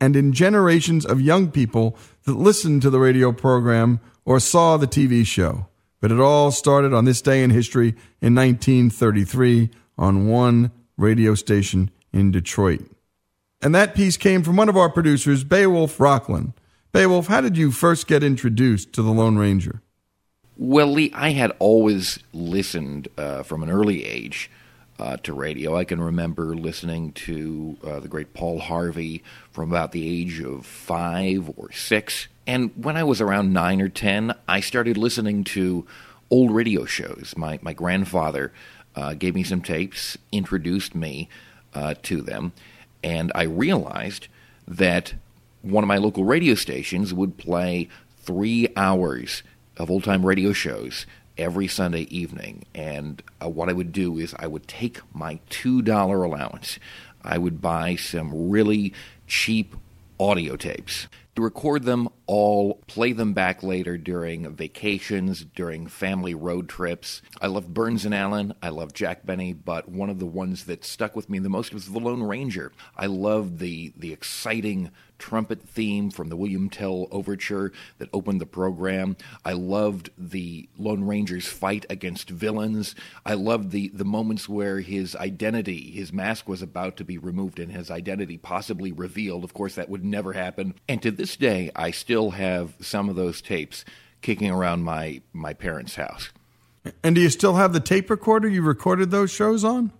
and in generations of young people that listened to the radio program or saw the TV show. But it all started on this day in history in 1933 on one radio station in Detroit. And that piece came from one of our producers, Beowulf Rockland. Beowulf, how did you first get introduced to the Lone Ranger? Well, Lee, I had always listened uh, from an early age uh, to radio. I can remember listening to uh, the great Paul Harvey from about the age of five or six. And when I was around nine or ten, I started listening to old radio shows. My, my grandfather uh, gave me some tapes, introduced me uh, to them, and I realized that one of my local radio stations would play three hours of old time radio shows every Sunday evening. And uh, what I would do is I would take my $2 allowance, I would buy some really cheap audio tapes to record them all, play them back later during vacations, during family road trips. I love Burns and Allen, I love Jack Benny, but one of the ones that stuck with me the most was The Lone Ranger. I loved the the exciting trumpet theme from the William Tell overture that opened the program. I loved the Lone Ranger's fight against villains. I loved the, the moments where his identity, his mask was about to be removed and his identity possibly revealed. Of course, that would never happen. And to this day, I still have some of those tapes kicking around my, my parents' house. And do you still have the tape recorder you recorded those shows on?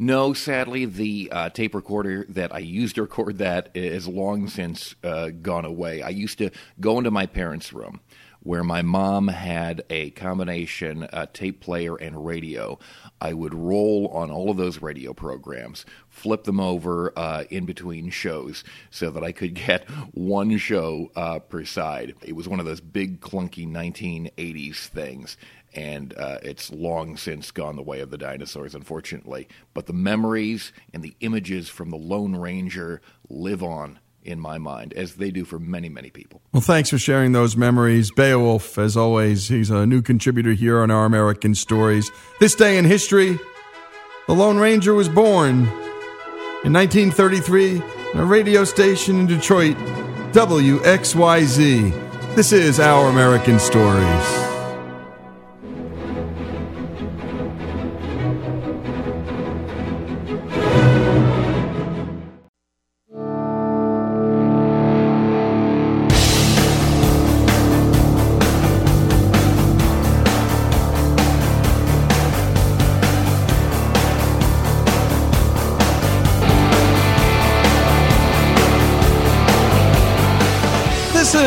No, sadly, the uh, tape recorder that I used to record that is long since uh, gone away. I used to go into my parents' room where my mom had a combination uh, tape player and radio. I would roll on all of those radio programs, flip them over uh, in between shows so that I could [laughs] get one show uh, per side. It was one of those big, clunky 1980s things and uh, it's long since gone the way of the dinosaurs, unfortunately. But the memories and the images from the Lone Ranger live on in my mind, as they do for many, many people. Well, thanks for sharing those memories. Beowulf, as always, he's a new contributor here on Our American Stories. This day in history, the Lone Ranger was born in 1933 on a radio station in Detroit, WXYZ. This is Our American Stories.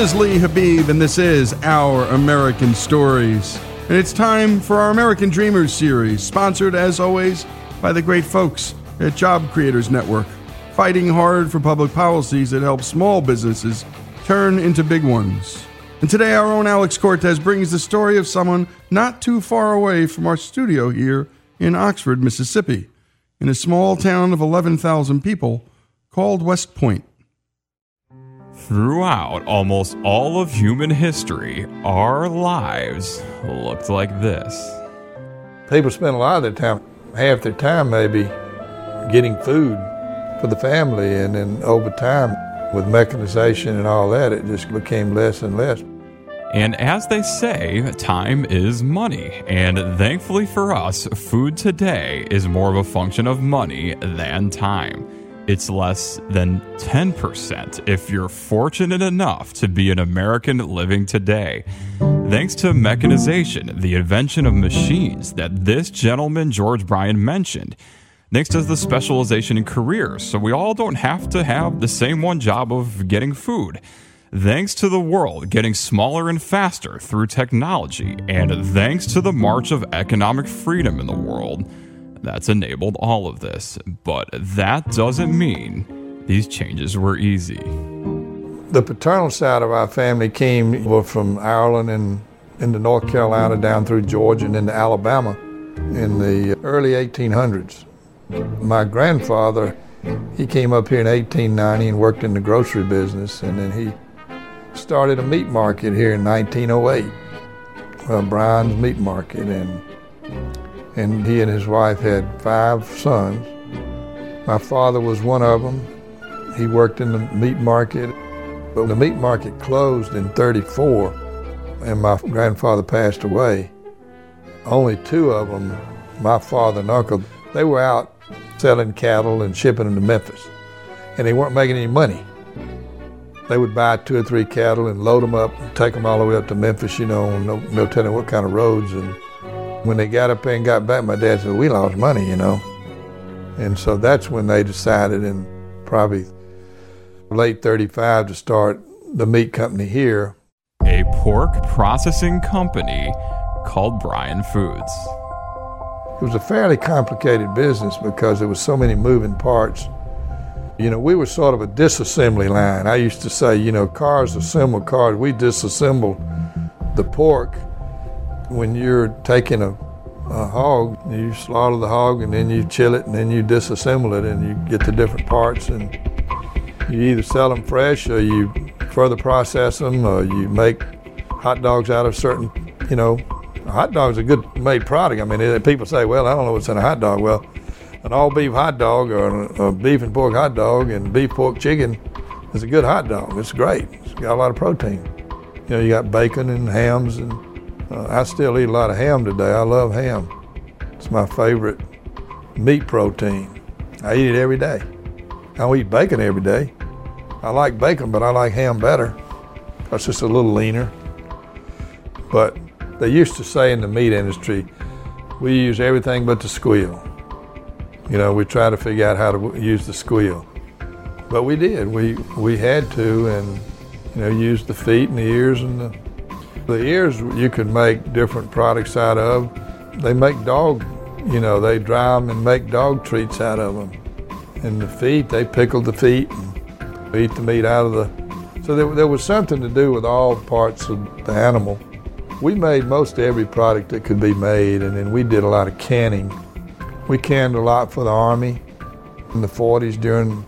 Is Lee Habeeb, and this is Our American Stories. And it's time for our American Dreamers series, sponsored as always by the great folks at Job Creators Network, fighting hard for public policies that help small businesses turn into big ones. And today, our own Alex Cortez brings the story of someone not too far away from our studio here in Oxford, Mississippi, in a small town of 11,000 people called West Point. Throughout almost all of human history, our lives looked like this. People spend a lot of their time, half their time maybe, getting food for the family, and then over time, with mechanization and all that, it just became less and less. And as they say, time is money. And thankfully for us, food today is more of a function of money than time. It's less than 10% if you're fortunate enough to be an American living today. Thanks to mechanization, the invention of machines that this gentleman, George Bryan, mentioned. Thanks to the specialization in careers, so we all don't have to have the same one job of getting food. Thanks to the world getting smaller and faster through technology, and thanks to the march of economic freedom in the world, that's enabled all of this. But that doesn't mean these changes were easy. The paternal side of our family came were from Ireland and into North Carolina down through Georgia and into Alabama in the early 1800s. My grandfather, he came up here in 1890 and worked in the grocery business, and then he started a meat market here in 1908, uh, Bryan's Meat Market, and and he and his wife had five sons. My father was one of them. He worked in the meat market, but the meat market closed in 34, and my grandfather passed away. Only two of them, my father and uncle, they were out selling cattle and shipping them to Memphis, and they weren't making any money. They would buy two or three cattle and load them up, and take them all the way up to Memphis, you know, no, no telling what kind of roads. And when they got up there and got back, my dad said, "We lost money," you know. And so that's when they decided, in probably late '35, to start the meat company here. A pork processing company called Bryan Foods. It was a fairly complicated business because there was so many moving parts. You know, we were sort of a disassembly line. I used to say, you know, cars assemble cars. We disassemble the pork when you're taking a, a hog, you slaughter the hog and then you chill it and then you disassemble it and you get the different parts and you either sell them fresh or you further process them or you make hot dogs out of certain, you know, a hot dog's a good made product. I mean, people say, well, I don't know what's in a hot dog. Well, an all beef hot dog or a, beef and pork hot dog and beef pork chicken is a good hot dog. It's great. It's got a lot of protein. You know, you got bacon and hams and uh, I still eat a lot of ham today. I love ham. It's my favorite meat protein. I eat it every day. I don't eat bacon every day. I like bacon, but I like ham better. It's just a little leaner. But they used to say in the meat industry, we use everything but the squeal. You know, we try to figure out how to use the squeal. But we did. We we had to, and you know, use the feet and the ears and the the ears you can make different products out of. They make dog, you know, they dry them and make dog treats out of them. And the feet, they pickle the feet and eat the meat out of the. So there, there was something to do with all parts of the animal. We made most every product that could be made, and then we did a lot of canning. We canned a lot for the Army in the 40s during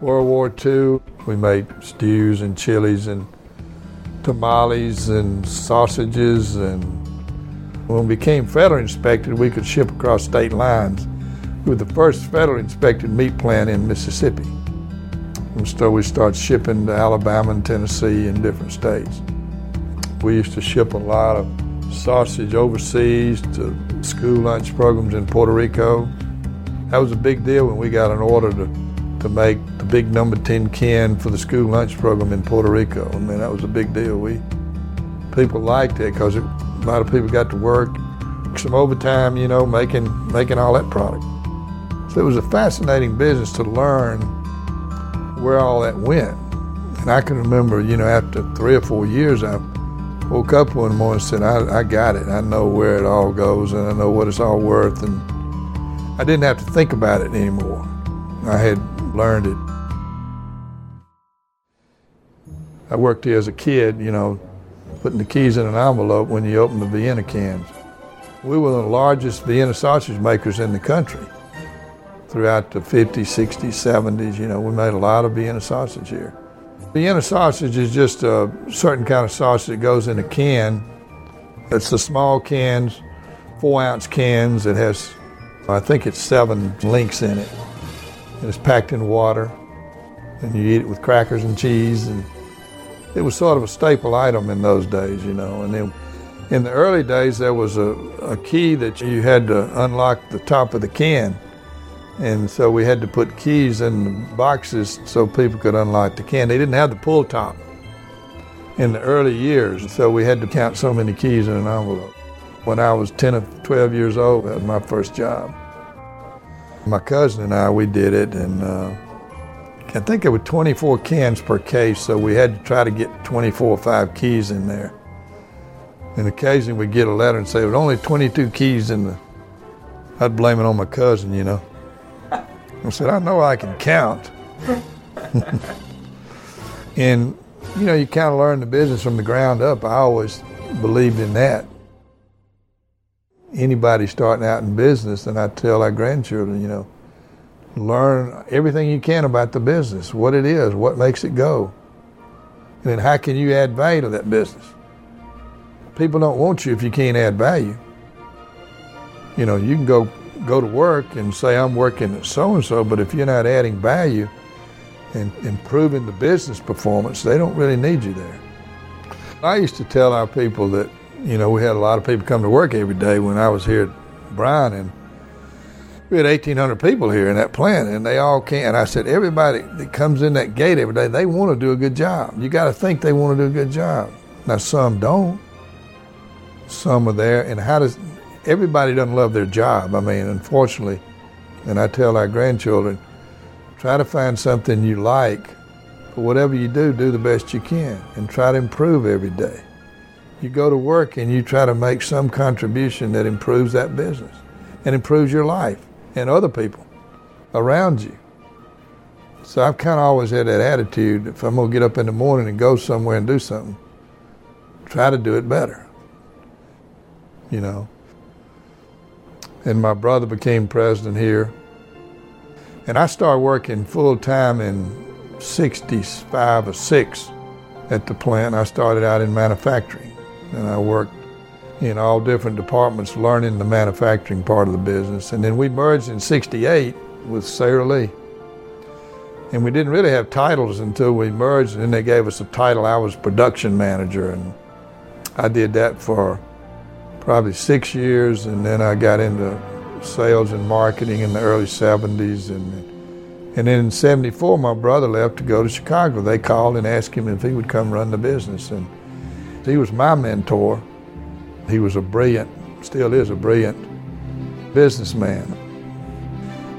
World War II. We made stews and chilies and tamales and sausages. And when we became federal inspected, we could ship across state lines. We were the first federal inspected meat plant in Mississippi. And so we started shipping to Alabama and Tennessee and different states. We used to ship a lot of sausage overseas to school lunch programs in Puerto Rico. That was a big deal when we got an order to, to make big number 10 can for the school lunch program in Puerto Rico. I mean, that was a big deal. We People liked it because a lot of people got to work, some overtime, you know, making, making all that product. So it was a fascinating business to learn where all that went. And I can remember, you know, after three or four years, I woke up one morning and said, I, I got it. I know where it all goes and I know what it's all worth. And I didn't have to think about it anymore. I had learned it. I worked here as a kid, you know, putting the keys in an envelope when you open the Vienna cans. We were the largest Vienna sausage makers in the country throughout the 50s, 60s, 70s. You know, we made a lot of Vienna sausage here. Vienna sausage is just a certain kind of sausage that goes in a can. It's the small cans, four ounce cans. It has, I think it's seven links in it. And it's packed in water. And you eat it with crackers and cheese. And it was sort of a staple item in those days, you know. And then in the early days, there was a, a key that you had to unlock the top of the can. And so we had to put keys in the boxes so people could unlock the can. They didn't have the pull top in the early years, so we had to count so many keys in an envelope. When I was 10 or 12 years old, that was my first job. My cousin and I, we did it, and uh, I think there were 24 cans per case, so we had to try to get 24 or 5 keys in there. And occasionally we'd get a letter and say, there were only 22 keys in the. I'd blame it on my cousin, you know. I said, I know I can count. [laughs] and, you know, you kind of learn the business from the ground up. I always believed in that. Anybody starting out in business, and I tell our grandchildren, you know, learn everything you can about the business, what it is, what makes it go, and then how can you add value to that business. People don't want you if you can't add value. You know, you can go go to work and say I'm working at so and so, but if you're not adding value and improving the business performance, they don't really need you there. I used to tell our people that, you know, we had a lot of people come to work every day when I was here at Bryan, and we had 1,800 people here in that plant, and they all came. And I said, everybody that comes in that gate every day, they want to do a good job. You got to think they want to do a good job. Now, some don't. Some are there, and how does everybody doesn't love their job. I mean, unfortunately, and I tell our grandchildren, try to find something you like, but whatever you do, do the best you can and try to improve every day. You go to work and you try to make some contribution that improves that business and improves your life and other people around you. So I've kind of always had that attitude if I'm going to get up in the morning and go somewhere and do something, try to do it better. You know, and my brother became president here. And I started working full time in 65 or 6 at the plant. I started out in manufacturing and I worked in all different departments learning the manufacturing part of the business. And then we merged in 68 with Sara Lee. And we didn't really have titles until we merged, and then they gave us a title. I was production manager, and I did that for probably six years, and then I got into sales and marketing in the early 70s. And, and then in 74, my brother left to go to Chicago. They called and asked him if he would come run the business. And he was my mentor. He was a brilliant, still is a brilliant businessman.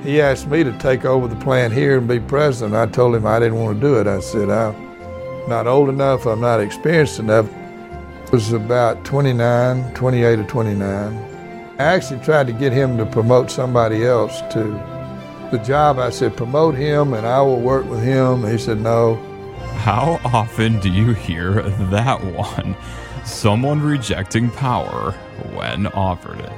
He asked me to take over the plant here and be president. I told him I didn't want to do it. I said, I'm not old enough, I'm not experienced enough was about 29, 28 or 29. I actually tried to get him to promote somebody else to the job. I said, promote him and I will work with him. He said, no. How often do you hear that one? Someone rejecting power when offered it.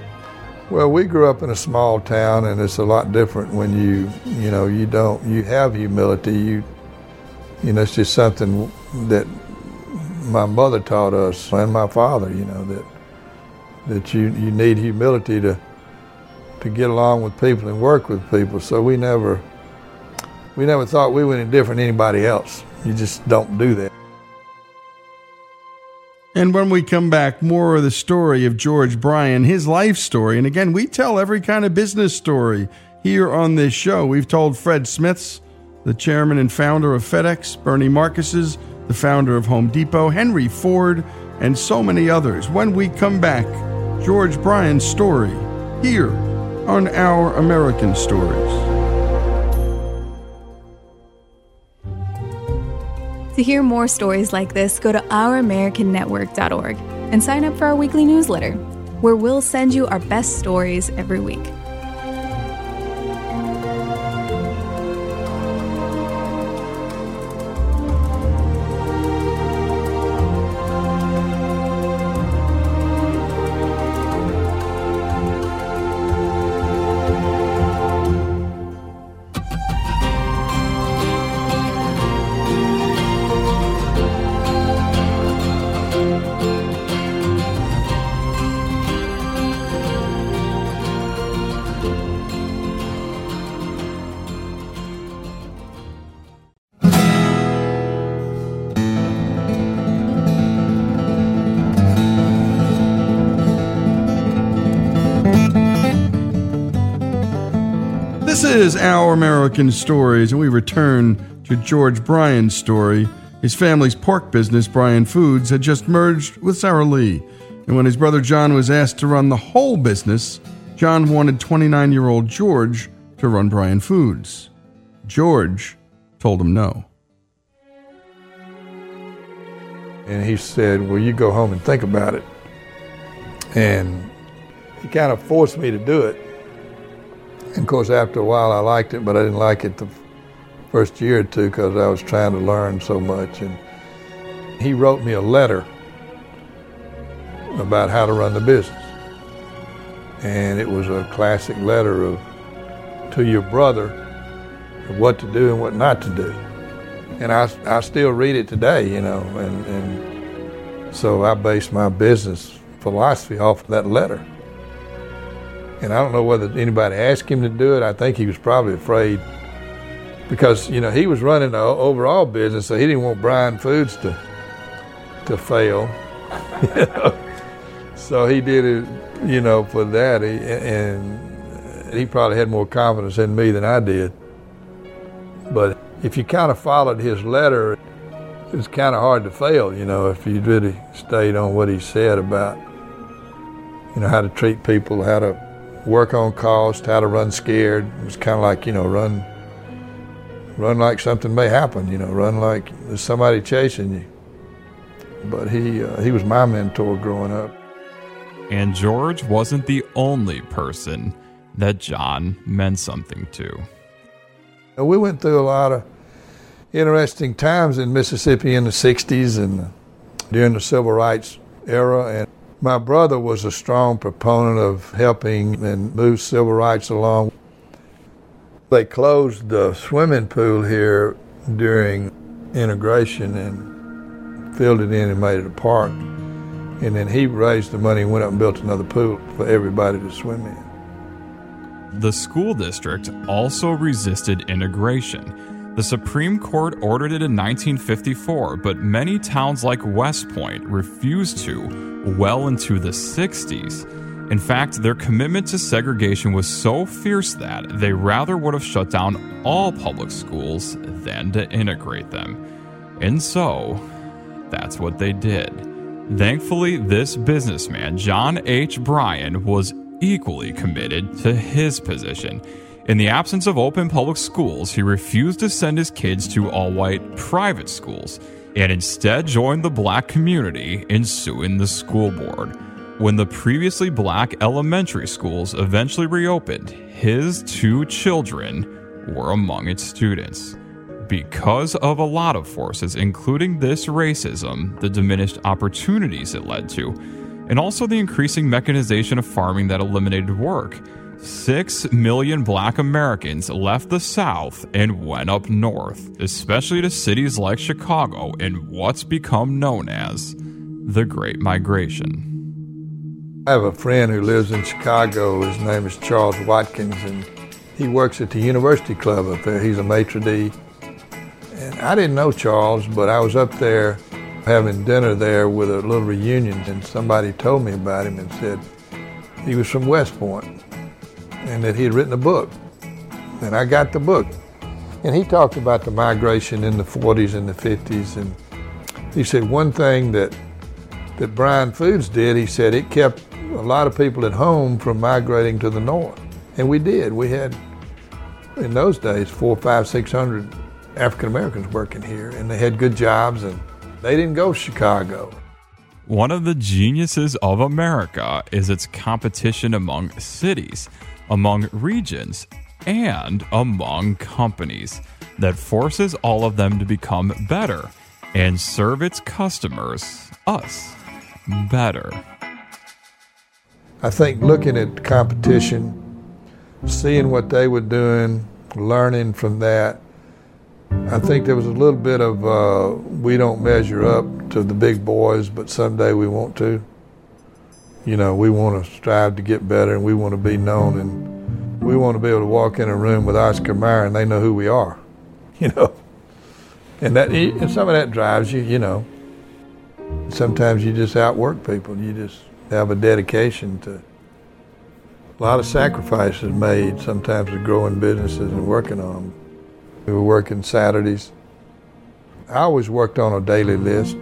Well, we grew up in a small town, and it's a lot different when you, you know, you don't, you have humility. You, you know, it's just something that my mother taught us and my father, you know, that that you, you need humility to to get along with people and work with people. So we never we never thought we were any different than anybody else. You just don't do that. And when we come back, more of the story of George Bryan, his life story. And again, we tell every kind of business story here on this show. We've told Fred Smith's, the chairman and founder of FedEx, Bernie Marcus's, the founder of Home Depot, Henry Ford, and so many others. When we come back, George Bryan's story here on Our American Stories. To hear more stories like this, go to ouramericannetwork.org and sign up for our weekly newsletter, where we'll send you our best stories every week. Is Our American Stories, and we return to George Bryan's story. His family's pork business, Bryan Foods, had just merged with Sara Lee. And when his brother John was asked to run the whole business, John wanted 29 year old George to run Bryan Foods. George told him no. And he said, Well, you go home and think about it. And he kind of forced me to do it. And of course, after a while, I liked it, but I didn't like it the first year or two because I was trying to learn so much. And he wrote me a letter about how to run the business. And it was a classic letter of to your brother of what to do and what not to do. And I, I still read it today, you know, and, and so I base my business philosophy off of that letter. And I don't know whether anybody asked him to do it. I think he was probably afraid because, you know, he was running the overall business, so he didn't want Bryan Foods to, to fail. [laughs] so he did it, you know, for that. He, and he probably had more confidence in me than I did. But if you kind of followed his letter, it's kind of hard to fail, you know, if you really stayed on what he said about, you know, how to treat people, how to work on cost, how to run scared. It was kind of like, you know, run, run like something may happen, you know, run like there's somebody chasing you. But he, uh, he was my mentor growing up. And George wasn't the only person that John meant something to. We went through a lot of interesting times in Mississippi in the 60s and during the civil rights era. And my brother was a strong proponent of helping and move civil rights along. They closed the swimming pool here during integration and filled it in and made it a park. And then he raised the money and went up and built another pool for everybody to swim in. The school district also resisted integration. The Supreme Court ordered it in 1954, but many towns like West Point refused to well into the 60s. In fact, their commitment to segregation was so fierce that they rather would have shut down all public schools than to integrate them. And so, that's what they did. Thankfully, this businessman, John H. Bryan, was equally committed to his position. In the absence of open public schools, he refused to send his kids to all white private schools and instead joined the black community in suing the school board. When the previously black elementary schools eventually reopened, his two children were among its students. Because of a lot of forces, including this racism, the diminished opportunities it led to, and also the increasing mechanization of farming that eliminated work. Six million black Americans left the South and went up north, especially to cities like Chicago in what's become known as the Great Migration. I have a friend who lives in Chicago. His name is Charles Watkins, and he works at the University Club up there. He's a maitre d'. And I didn't know Charles, but I was up there having dinner there with a little reunion, and somebody told me about him and said he was from West Point and that he had written a book. And I got the book. And he talked about the migration in the 40s and the 50s. And he said one thing that, that Bryan Foods did, he said it kept a lot of people at home from migrating to the north. And we did. We had, in those days, four, five, six hundred African Americans working here, and they had good jobs and they didn't go to Chicago. One of the geniuses of America is its competition among cities, among regions, and among companies that forces all of them to become better and serve its customers, us, better. I think looking at competition, seeing what they were doing, learning from that, I think there was a little bit of uh, we don't measure up to the big boys, but someday we want to. You know, we want to strive to get better and we want to be known and we want to be able to walk in a room with Oscar Mayer and they know who we are, [laughs] you know. And that and some of that drives you, you know. Sometimes you just outwork people. You just have a dedication to A lot of sacrifices made sometimes to growing businesses and working on them. We were working Saturdays. I always worked on a daily list.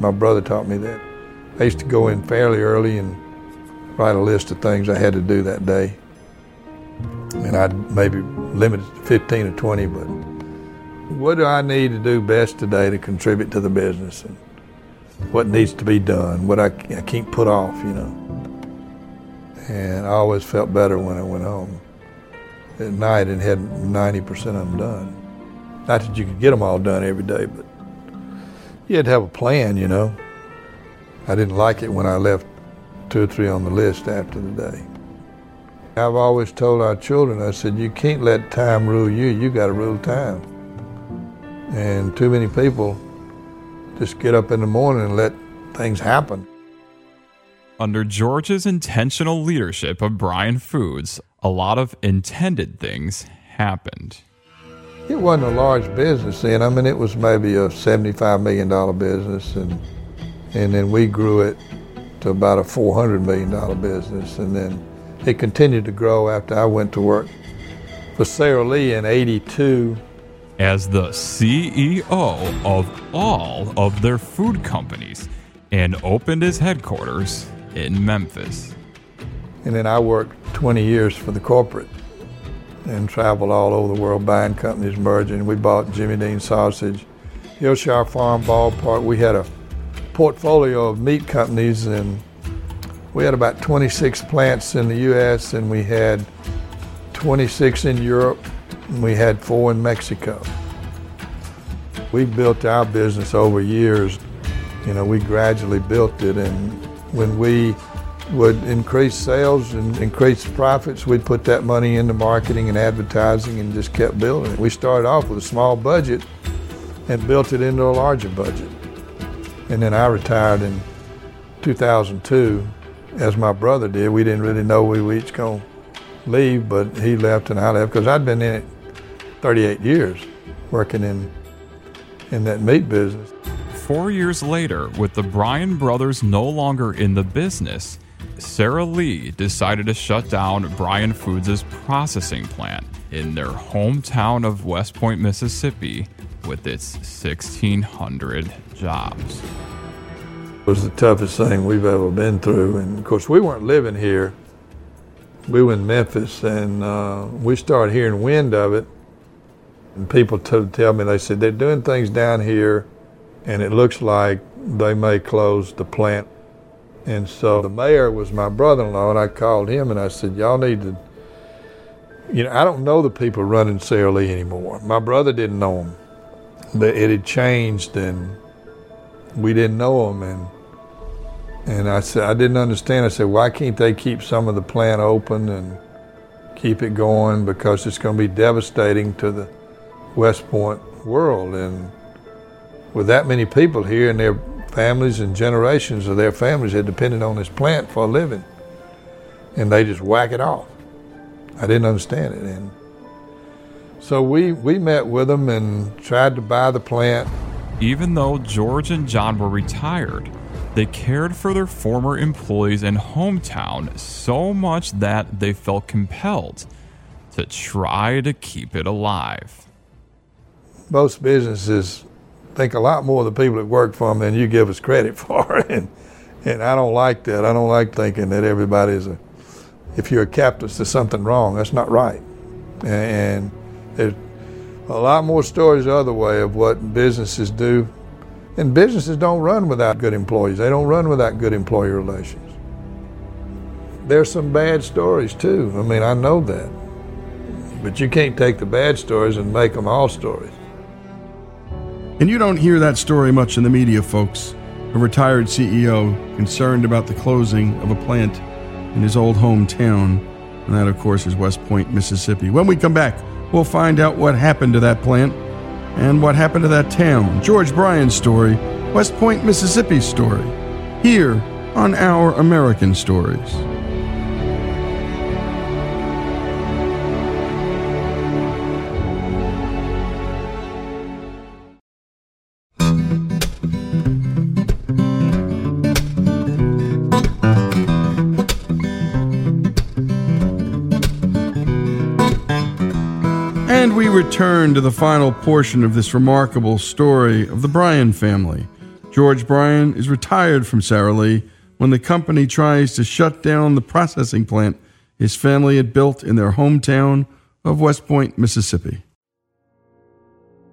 My brother taught me that. I used to go in fairly early and write a list of things I had to do that day. And I'd maybe limit it to 15 or 20, but what do I need to do best today to contribute to the business? And what needs to be done, what I, I can't put off, you know. And I always felt better when I went home at night and had 90% of them done. Not that you could get them all done every day, but you had to have a plan, you know. I didn't like it when I left two or three on the list after the day. I've always told our children, I said, you can't let time rule you, you got to rule time. And too many people just get up in the morning and let things happen. Under George's intentional leadership of Bryan Foods, a lot of intended things happened. It wasn't a large business then. I mean, it was maybe a $75 million business, and, and then we grew it to about a $400 million business. And then it continued to grow after I went to work for Sara Lee in 82. As the CEO of all of their food companies and opened his headquarters in Memphis. And then I worked 20 years for the corporate and traveled all over the world buying companies, merging. We bought Jimmy Dean Sausage, Hillshire Farm Ballpark. We had a portfolio of meat companies, and we had about 26 plants in the U.S., and we had 26 in Europe, and we had four in Mexico. We built our business over years. You know, we gradually built it, and when we would increase sales and increase profits, we'd put that money into marketing and advertising and just kept building it. We started off with a small budget and built it into a larger budget. And then I retired in 2002, as my brother did. We didn't really know we were each going to leave, but he left and I left because I'd been in it 38 years working in, in that meat business. Four years later, with the Bryan brothers no longer in the business, Sara Lee decided to shut down Bryan Foods' processing plant in their hometown of West Point, Mississippi, with its 1,600 jobs. It was the toughest thing we've ever been through. And of course, we weren't living here. We were in Memphis, and uh, we started hearing wind of it. And people t- tell me, they said, they're doing things down here, and it looks like they may close the plant and so the mayor was my brother in law, and I called him and I said, Y'all need to, you know, I don't know the people running Sara Lee anymore. My brother didn't know them. It had changed, and we didn't know them. And, and I said, I didn't understand. I said, Why can't they keep some of the plant open and keep it going? Because it's going to be devastating to the West Point world. And with that many people here, and they're families and generations of their families had depended on this plant for a living. And they just whack it off. I didn't understand it. And so we, we met with them and tried to buy the plant. Even though George and John were retired, they cared for their former employees and hometown so much that they felt compelled to try to keep it alive. Most businesses think a lot more of the people that work for them than you give us credit [laughs] for. and, and I don't like that. I don't like thinking that everybody's a, if you're a capitalist, there's something wrong. That's not right. And, and a lot more stories the other way of what businesses do. And businesses don't run without good employees. They don't run without good employee relations. There's some bad stories too. I mean, I know that. But you can't take the bad stories and make them all stories. And you don't hear that story much in the media, folks. A retired CEO concerned about the closing of a plant in his old hometown. And that, of course, is West Point, Mississippi. When we come back, we'll find out what happened to that plant and what happened to that town. George Bryan's story, West Point, Mississippi's story, here on Our American Stories. Return to the final portion of this remarkable story of the Bryan family. George Bryan is retired from Sara Lee when the company tries to shut down the processing plant his family had built in their hometown of West Point, Mississippi.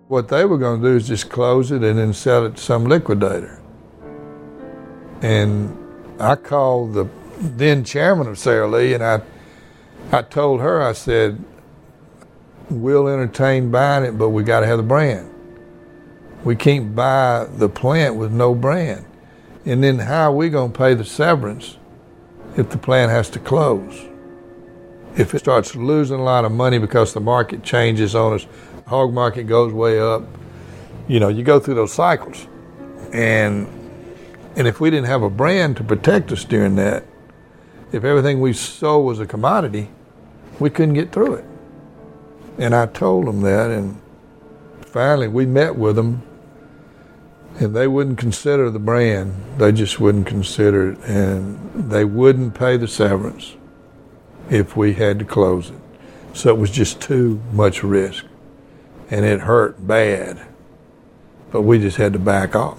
What they were going to do is just close it and then sell it to some liquidator. And I called the then chairman of Sara Lee and I, I told her, I said, we'll entertain buying it, but we got to have the brand. We can't buy the plant with no brand. And then how are we going to pay the severance if the plant has to close? If it starts losing a lot of money because the market changes on us, hog market goes way up, you know, you go through those cycles. And and if we didn't have a brand to protect us during that, if everything we sold was a commodity, we couldn't get through it. And I told them that, and finally we met with them, and they wouldn't consider the brand. They just wouldn't consider it, and they wouldn't pay the severance if we had to close it. So it was just too much risk, and it hurt bad. But we just had to back off.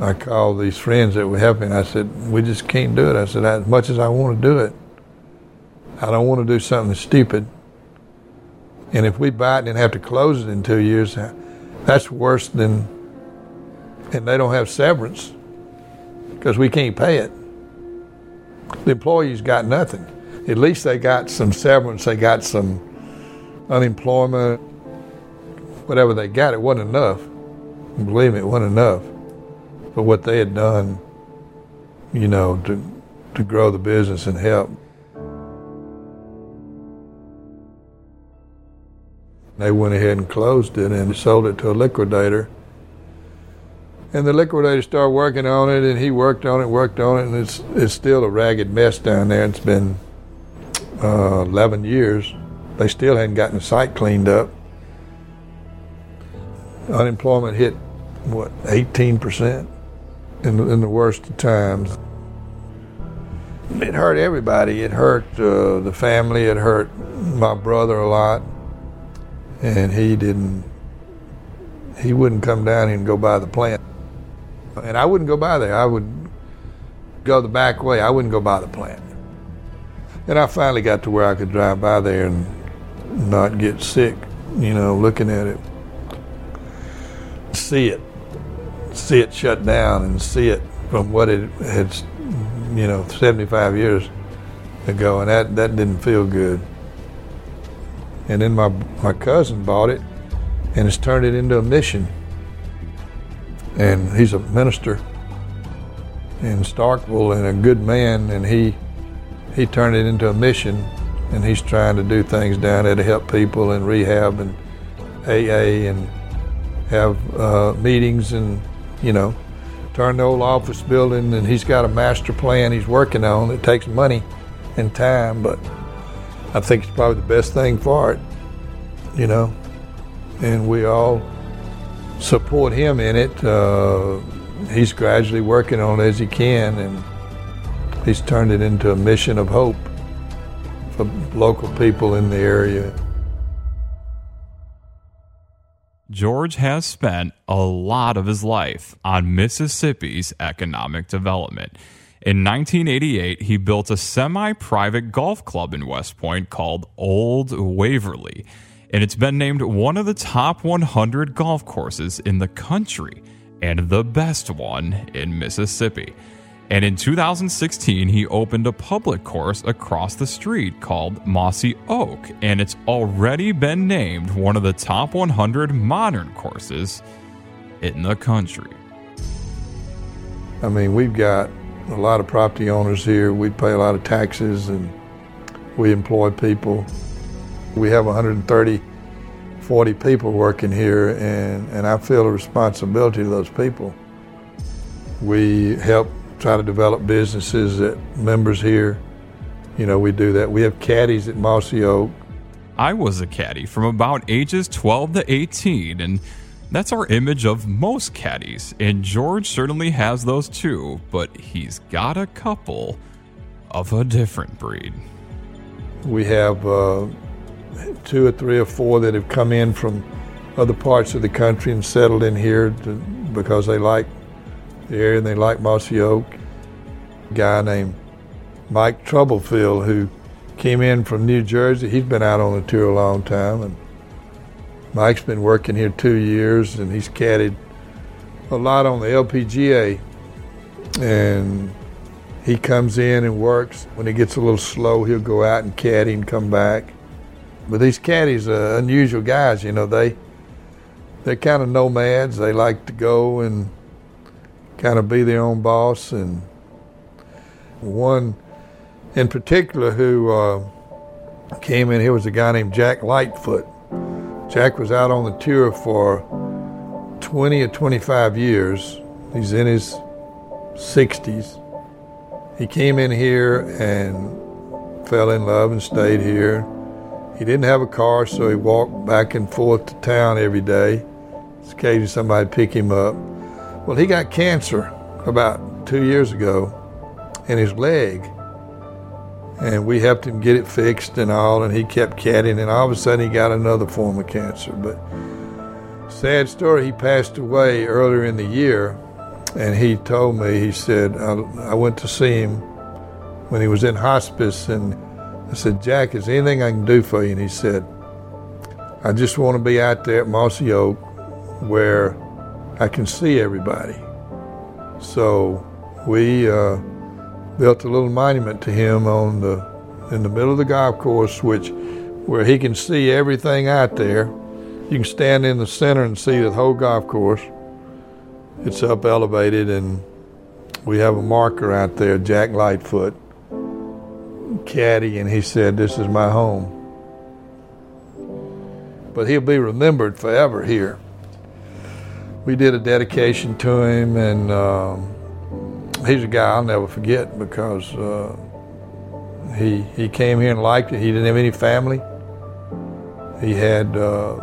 I called these friends that were helping. I said, "We just can't do it." I said, "As much as I want to do it, I don't want to do something stupid." And if we buy it and have to close it in two years, that's worse than, and they don't have severance because we can't pay it. The employees got nothing. At least they got some severance, they got some unemployment, whatever they got. It wasn't enough. Believe me, it wasn't enough for what they had done, you know, to, to grow the business and help. They went ahead and closed it and sold it to a liquidator. And the liquidator started working on it, and he worked on it, worked on it, and it's it's still a ragged mess down there. It's been uh, 11 years. They still hadn't gotten the site cleaned up. Unemployment hit what 18 percent in, in the worst of times. It hurt everybody. It hurt uh, the family. It hurt my brother a lot and he didn't he wouldn't come down and go by the plant. And i wouldn't go by there. I would go the back way. I wouldn't go by the plant. And i finally got to where i could drive by there and not get sick you know looking at it. See it see it shut down and see it from what it had you know 75 years ago. And that that didn't feel good and then my, my cousin bought it and has turned it into a mission. And he's a minister in Starkville and a good man, and he he turned it into a mission, and he's trying to do things down there to help people in rehab and AA and have uh, meetings and you know turn the old office building. And he's got a master plan he's working on. It takes money and time, but I think it's probably the best thing for it, you know. And we all support him in it. Uh, he's gradually working on it as he can, and he's turned it into a mission of hope for local people in the area. George has spent a lot of his life on Mississippi's economic development. In 1988, he built a semi private golf club in West Point called Old Waverly, and it's been named one of the top 100 golf courses in the country and the best one in Mississippi. And in 2016, he opened a public course across the street called Mossy Oak, and it's already been named one of the top 100 modern courses in the country. I mean, we've got a lot of property owners here. We pay a lot of taxes and we employ people. We have 130, 40 people working here, and, and I feel a responsibility to those people. We help try to develop businesses that members here, you know, we do that. We have caddies at Mossy Oak. I was a caddy from about ages 12 to 18, and that's our image of most caddies, and George certainly has those too, but he's got a couple of a different breed. We have uh, two or three or four that have come in from other parts of the country and settled in here to, because they like the area and they like Mossy Oak. A guy named Mike Troublefield who came in from New Jersey. He's been out on the tour a long time, and Mike's been working here two years, and he's caddied a lot on the LPGA. And he comes in and works. When he gets a little slow, he'll go out and caddy and come back. But these caddies are unusual guys. You know, they they're kind of nomads. They like to go and kind of be their own boss. And one in particular who uh, came in here was a guy named Jack Lightfoot. Jack was out on the tour for 20 or 25 years. He's in his 60s. He came in here and fell in love and stayed here. He didn't have a car, so he walked back and forth to town every day. Occasionally somebody pick him up. Well, he got cancer about two years ago in his leg and we helped him get it fixed and all, and he kept caddying, and all of a sudden he got another form of cancer. But sad story, he passed away earlier in the year, and he told me, he said, I, I went to see him when he was in hospice, and I said, Jack, is there anything I can do for you? And he said, I just want to be out there at Mossy Oak where I can see everybody. So we uh, built a little monument to him on the in the middle of the golf course, which where he can see everything out there. You can stand in the center and see the whole golf course. It's up elevated, and we have a marker out there, Jack Lightfoot, caddy, and he said, "This is my home." But he'll be remembered forever here. We did a dedication to him, and. Um, he's a guy I'll never forget because uh, he he came here and liked it. He didn't have any family. He had uh,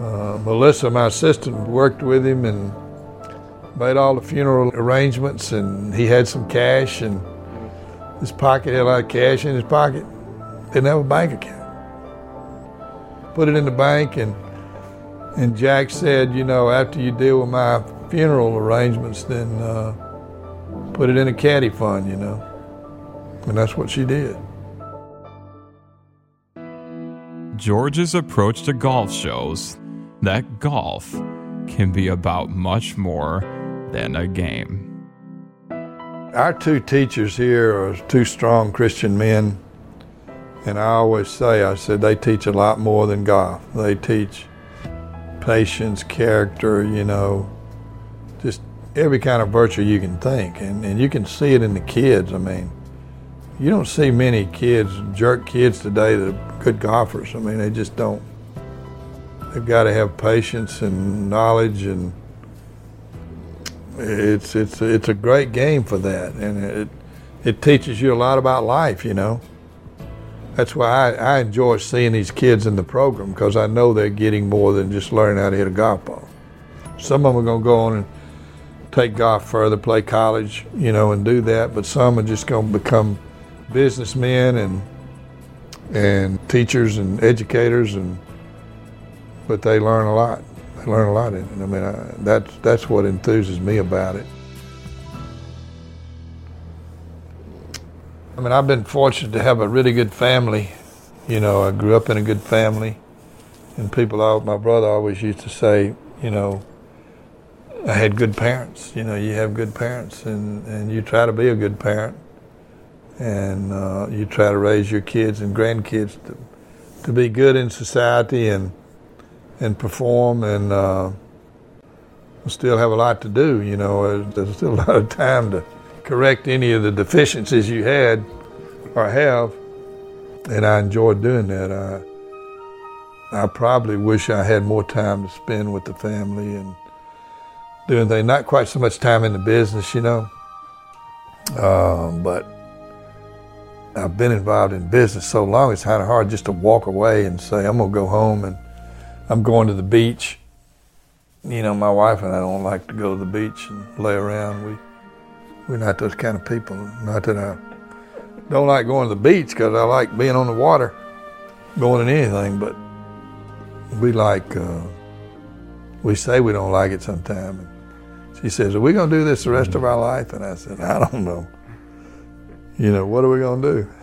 uh, Melissa, my assistant, worked with him and made all the funeral arrangements. And he had some cash, and his pocket had a lot of cash in his pocket. Didn't have a bank account. Put it in the bank, and and Jack said, you know, after you deal with my funeral arrangements, then uh, put it in a caddy fund, you know. And that's what she did. George's approach to golf shows that golf can be about much more than a game. Our two teachers here are two strong Christian men. And I always say, I said, they teach a lot more than golf. They teach patience, character, you know, every kind of virtue you can think. And, and you can see it in the kids. I mean, you don't see many kids, jerk kids today that are good golfers. I mean, they just don't. They've got to have patience and knowledge, and it's it's it's a great game for that, and it it teaches you a lot about life. You know, that's why I, I enjoy seeing these kids in the program because I know they're getting more than just learning how to hit a golf ball. Some of them are to go on and take golf further, play college, you know, and do that. But some are just going to become businessmen and and teachers and educators, and but they learn a lot. They learn a lot. I mean, I, that's that's what enthuses me about it. I mean, I've been fortunate to have a really good family. You know, I grew up in a good family, and people. My brother always used to say, you know, I had good parents. You know, you have good parents, and, and you try to be a good parent, and uh, you try to raise your kids and grandkids to to be good in society and and perform, and uh, still have a lot to do. You know, there's still a lot of time to correct any of the deficiencies you had or have, and I enjoyed doing that. I I probably wish I had more time to spend with the family and doing things. Not quite so much time in the business, you know. Um, but I've been involved in business so long, it's kind of hard just to walk away and say, I'm going to go home and I'm going to the beach. You know, my wife and I don't like to go to the beach and lay around. We, we're not those kind of people. Not that I don't like going to the beach because I like being on the water. going in anything, but we like, uh, we say we don't like it sometimes. She says, Are we going to do this the rest of mm-hmm. our life? And I said, I don't know. You know, what are we going to do? [laughs]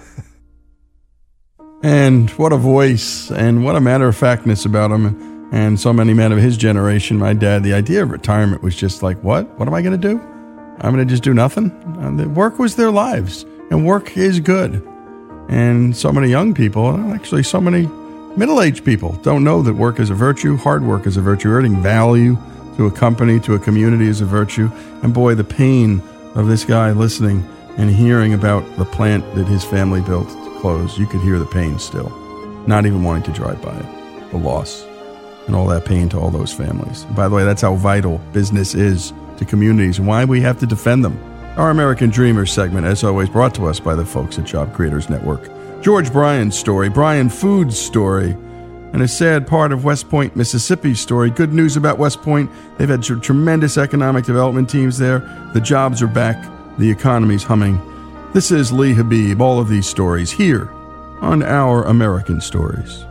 And what a voice and what a matter of factness about him. And so many men of his generation, my dad, the idea of retirement was just like, what? What am I going to do? I'm going to just do nothing? And work was their lives, and work is good. And so many young people, actually, so many middle aged people, don't know that work is a virtue, hard work is a virtue, earning value to a company, to a community is a virtue. And boy, the pain of this guy listening and hearing about the plant that his family built to close, you could hear the pain still, not even wanting to drive by it, the loss, and all that pain to all those families. And by the way, that's how vital business is to communities and why we have to defend them. Our American Dreamers segment, as always, brought to us by the folks at Job Creators Network. George Bryan's story, Bryan Foods' story, and a sad part of West Point, Mississippi's story. Good news about West Point they've had tr- tremendous economic development teams there. The jobs are back, the economy's humming. This is Lee Habeeb, all of these stories here on Our American Stories.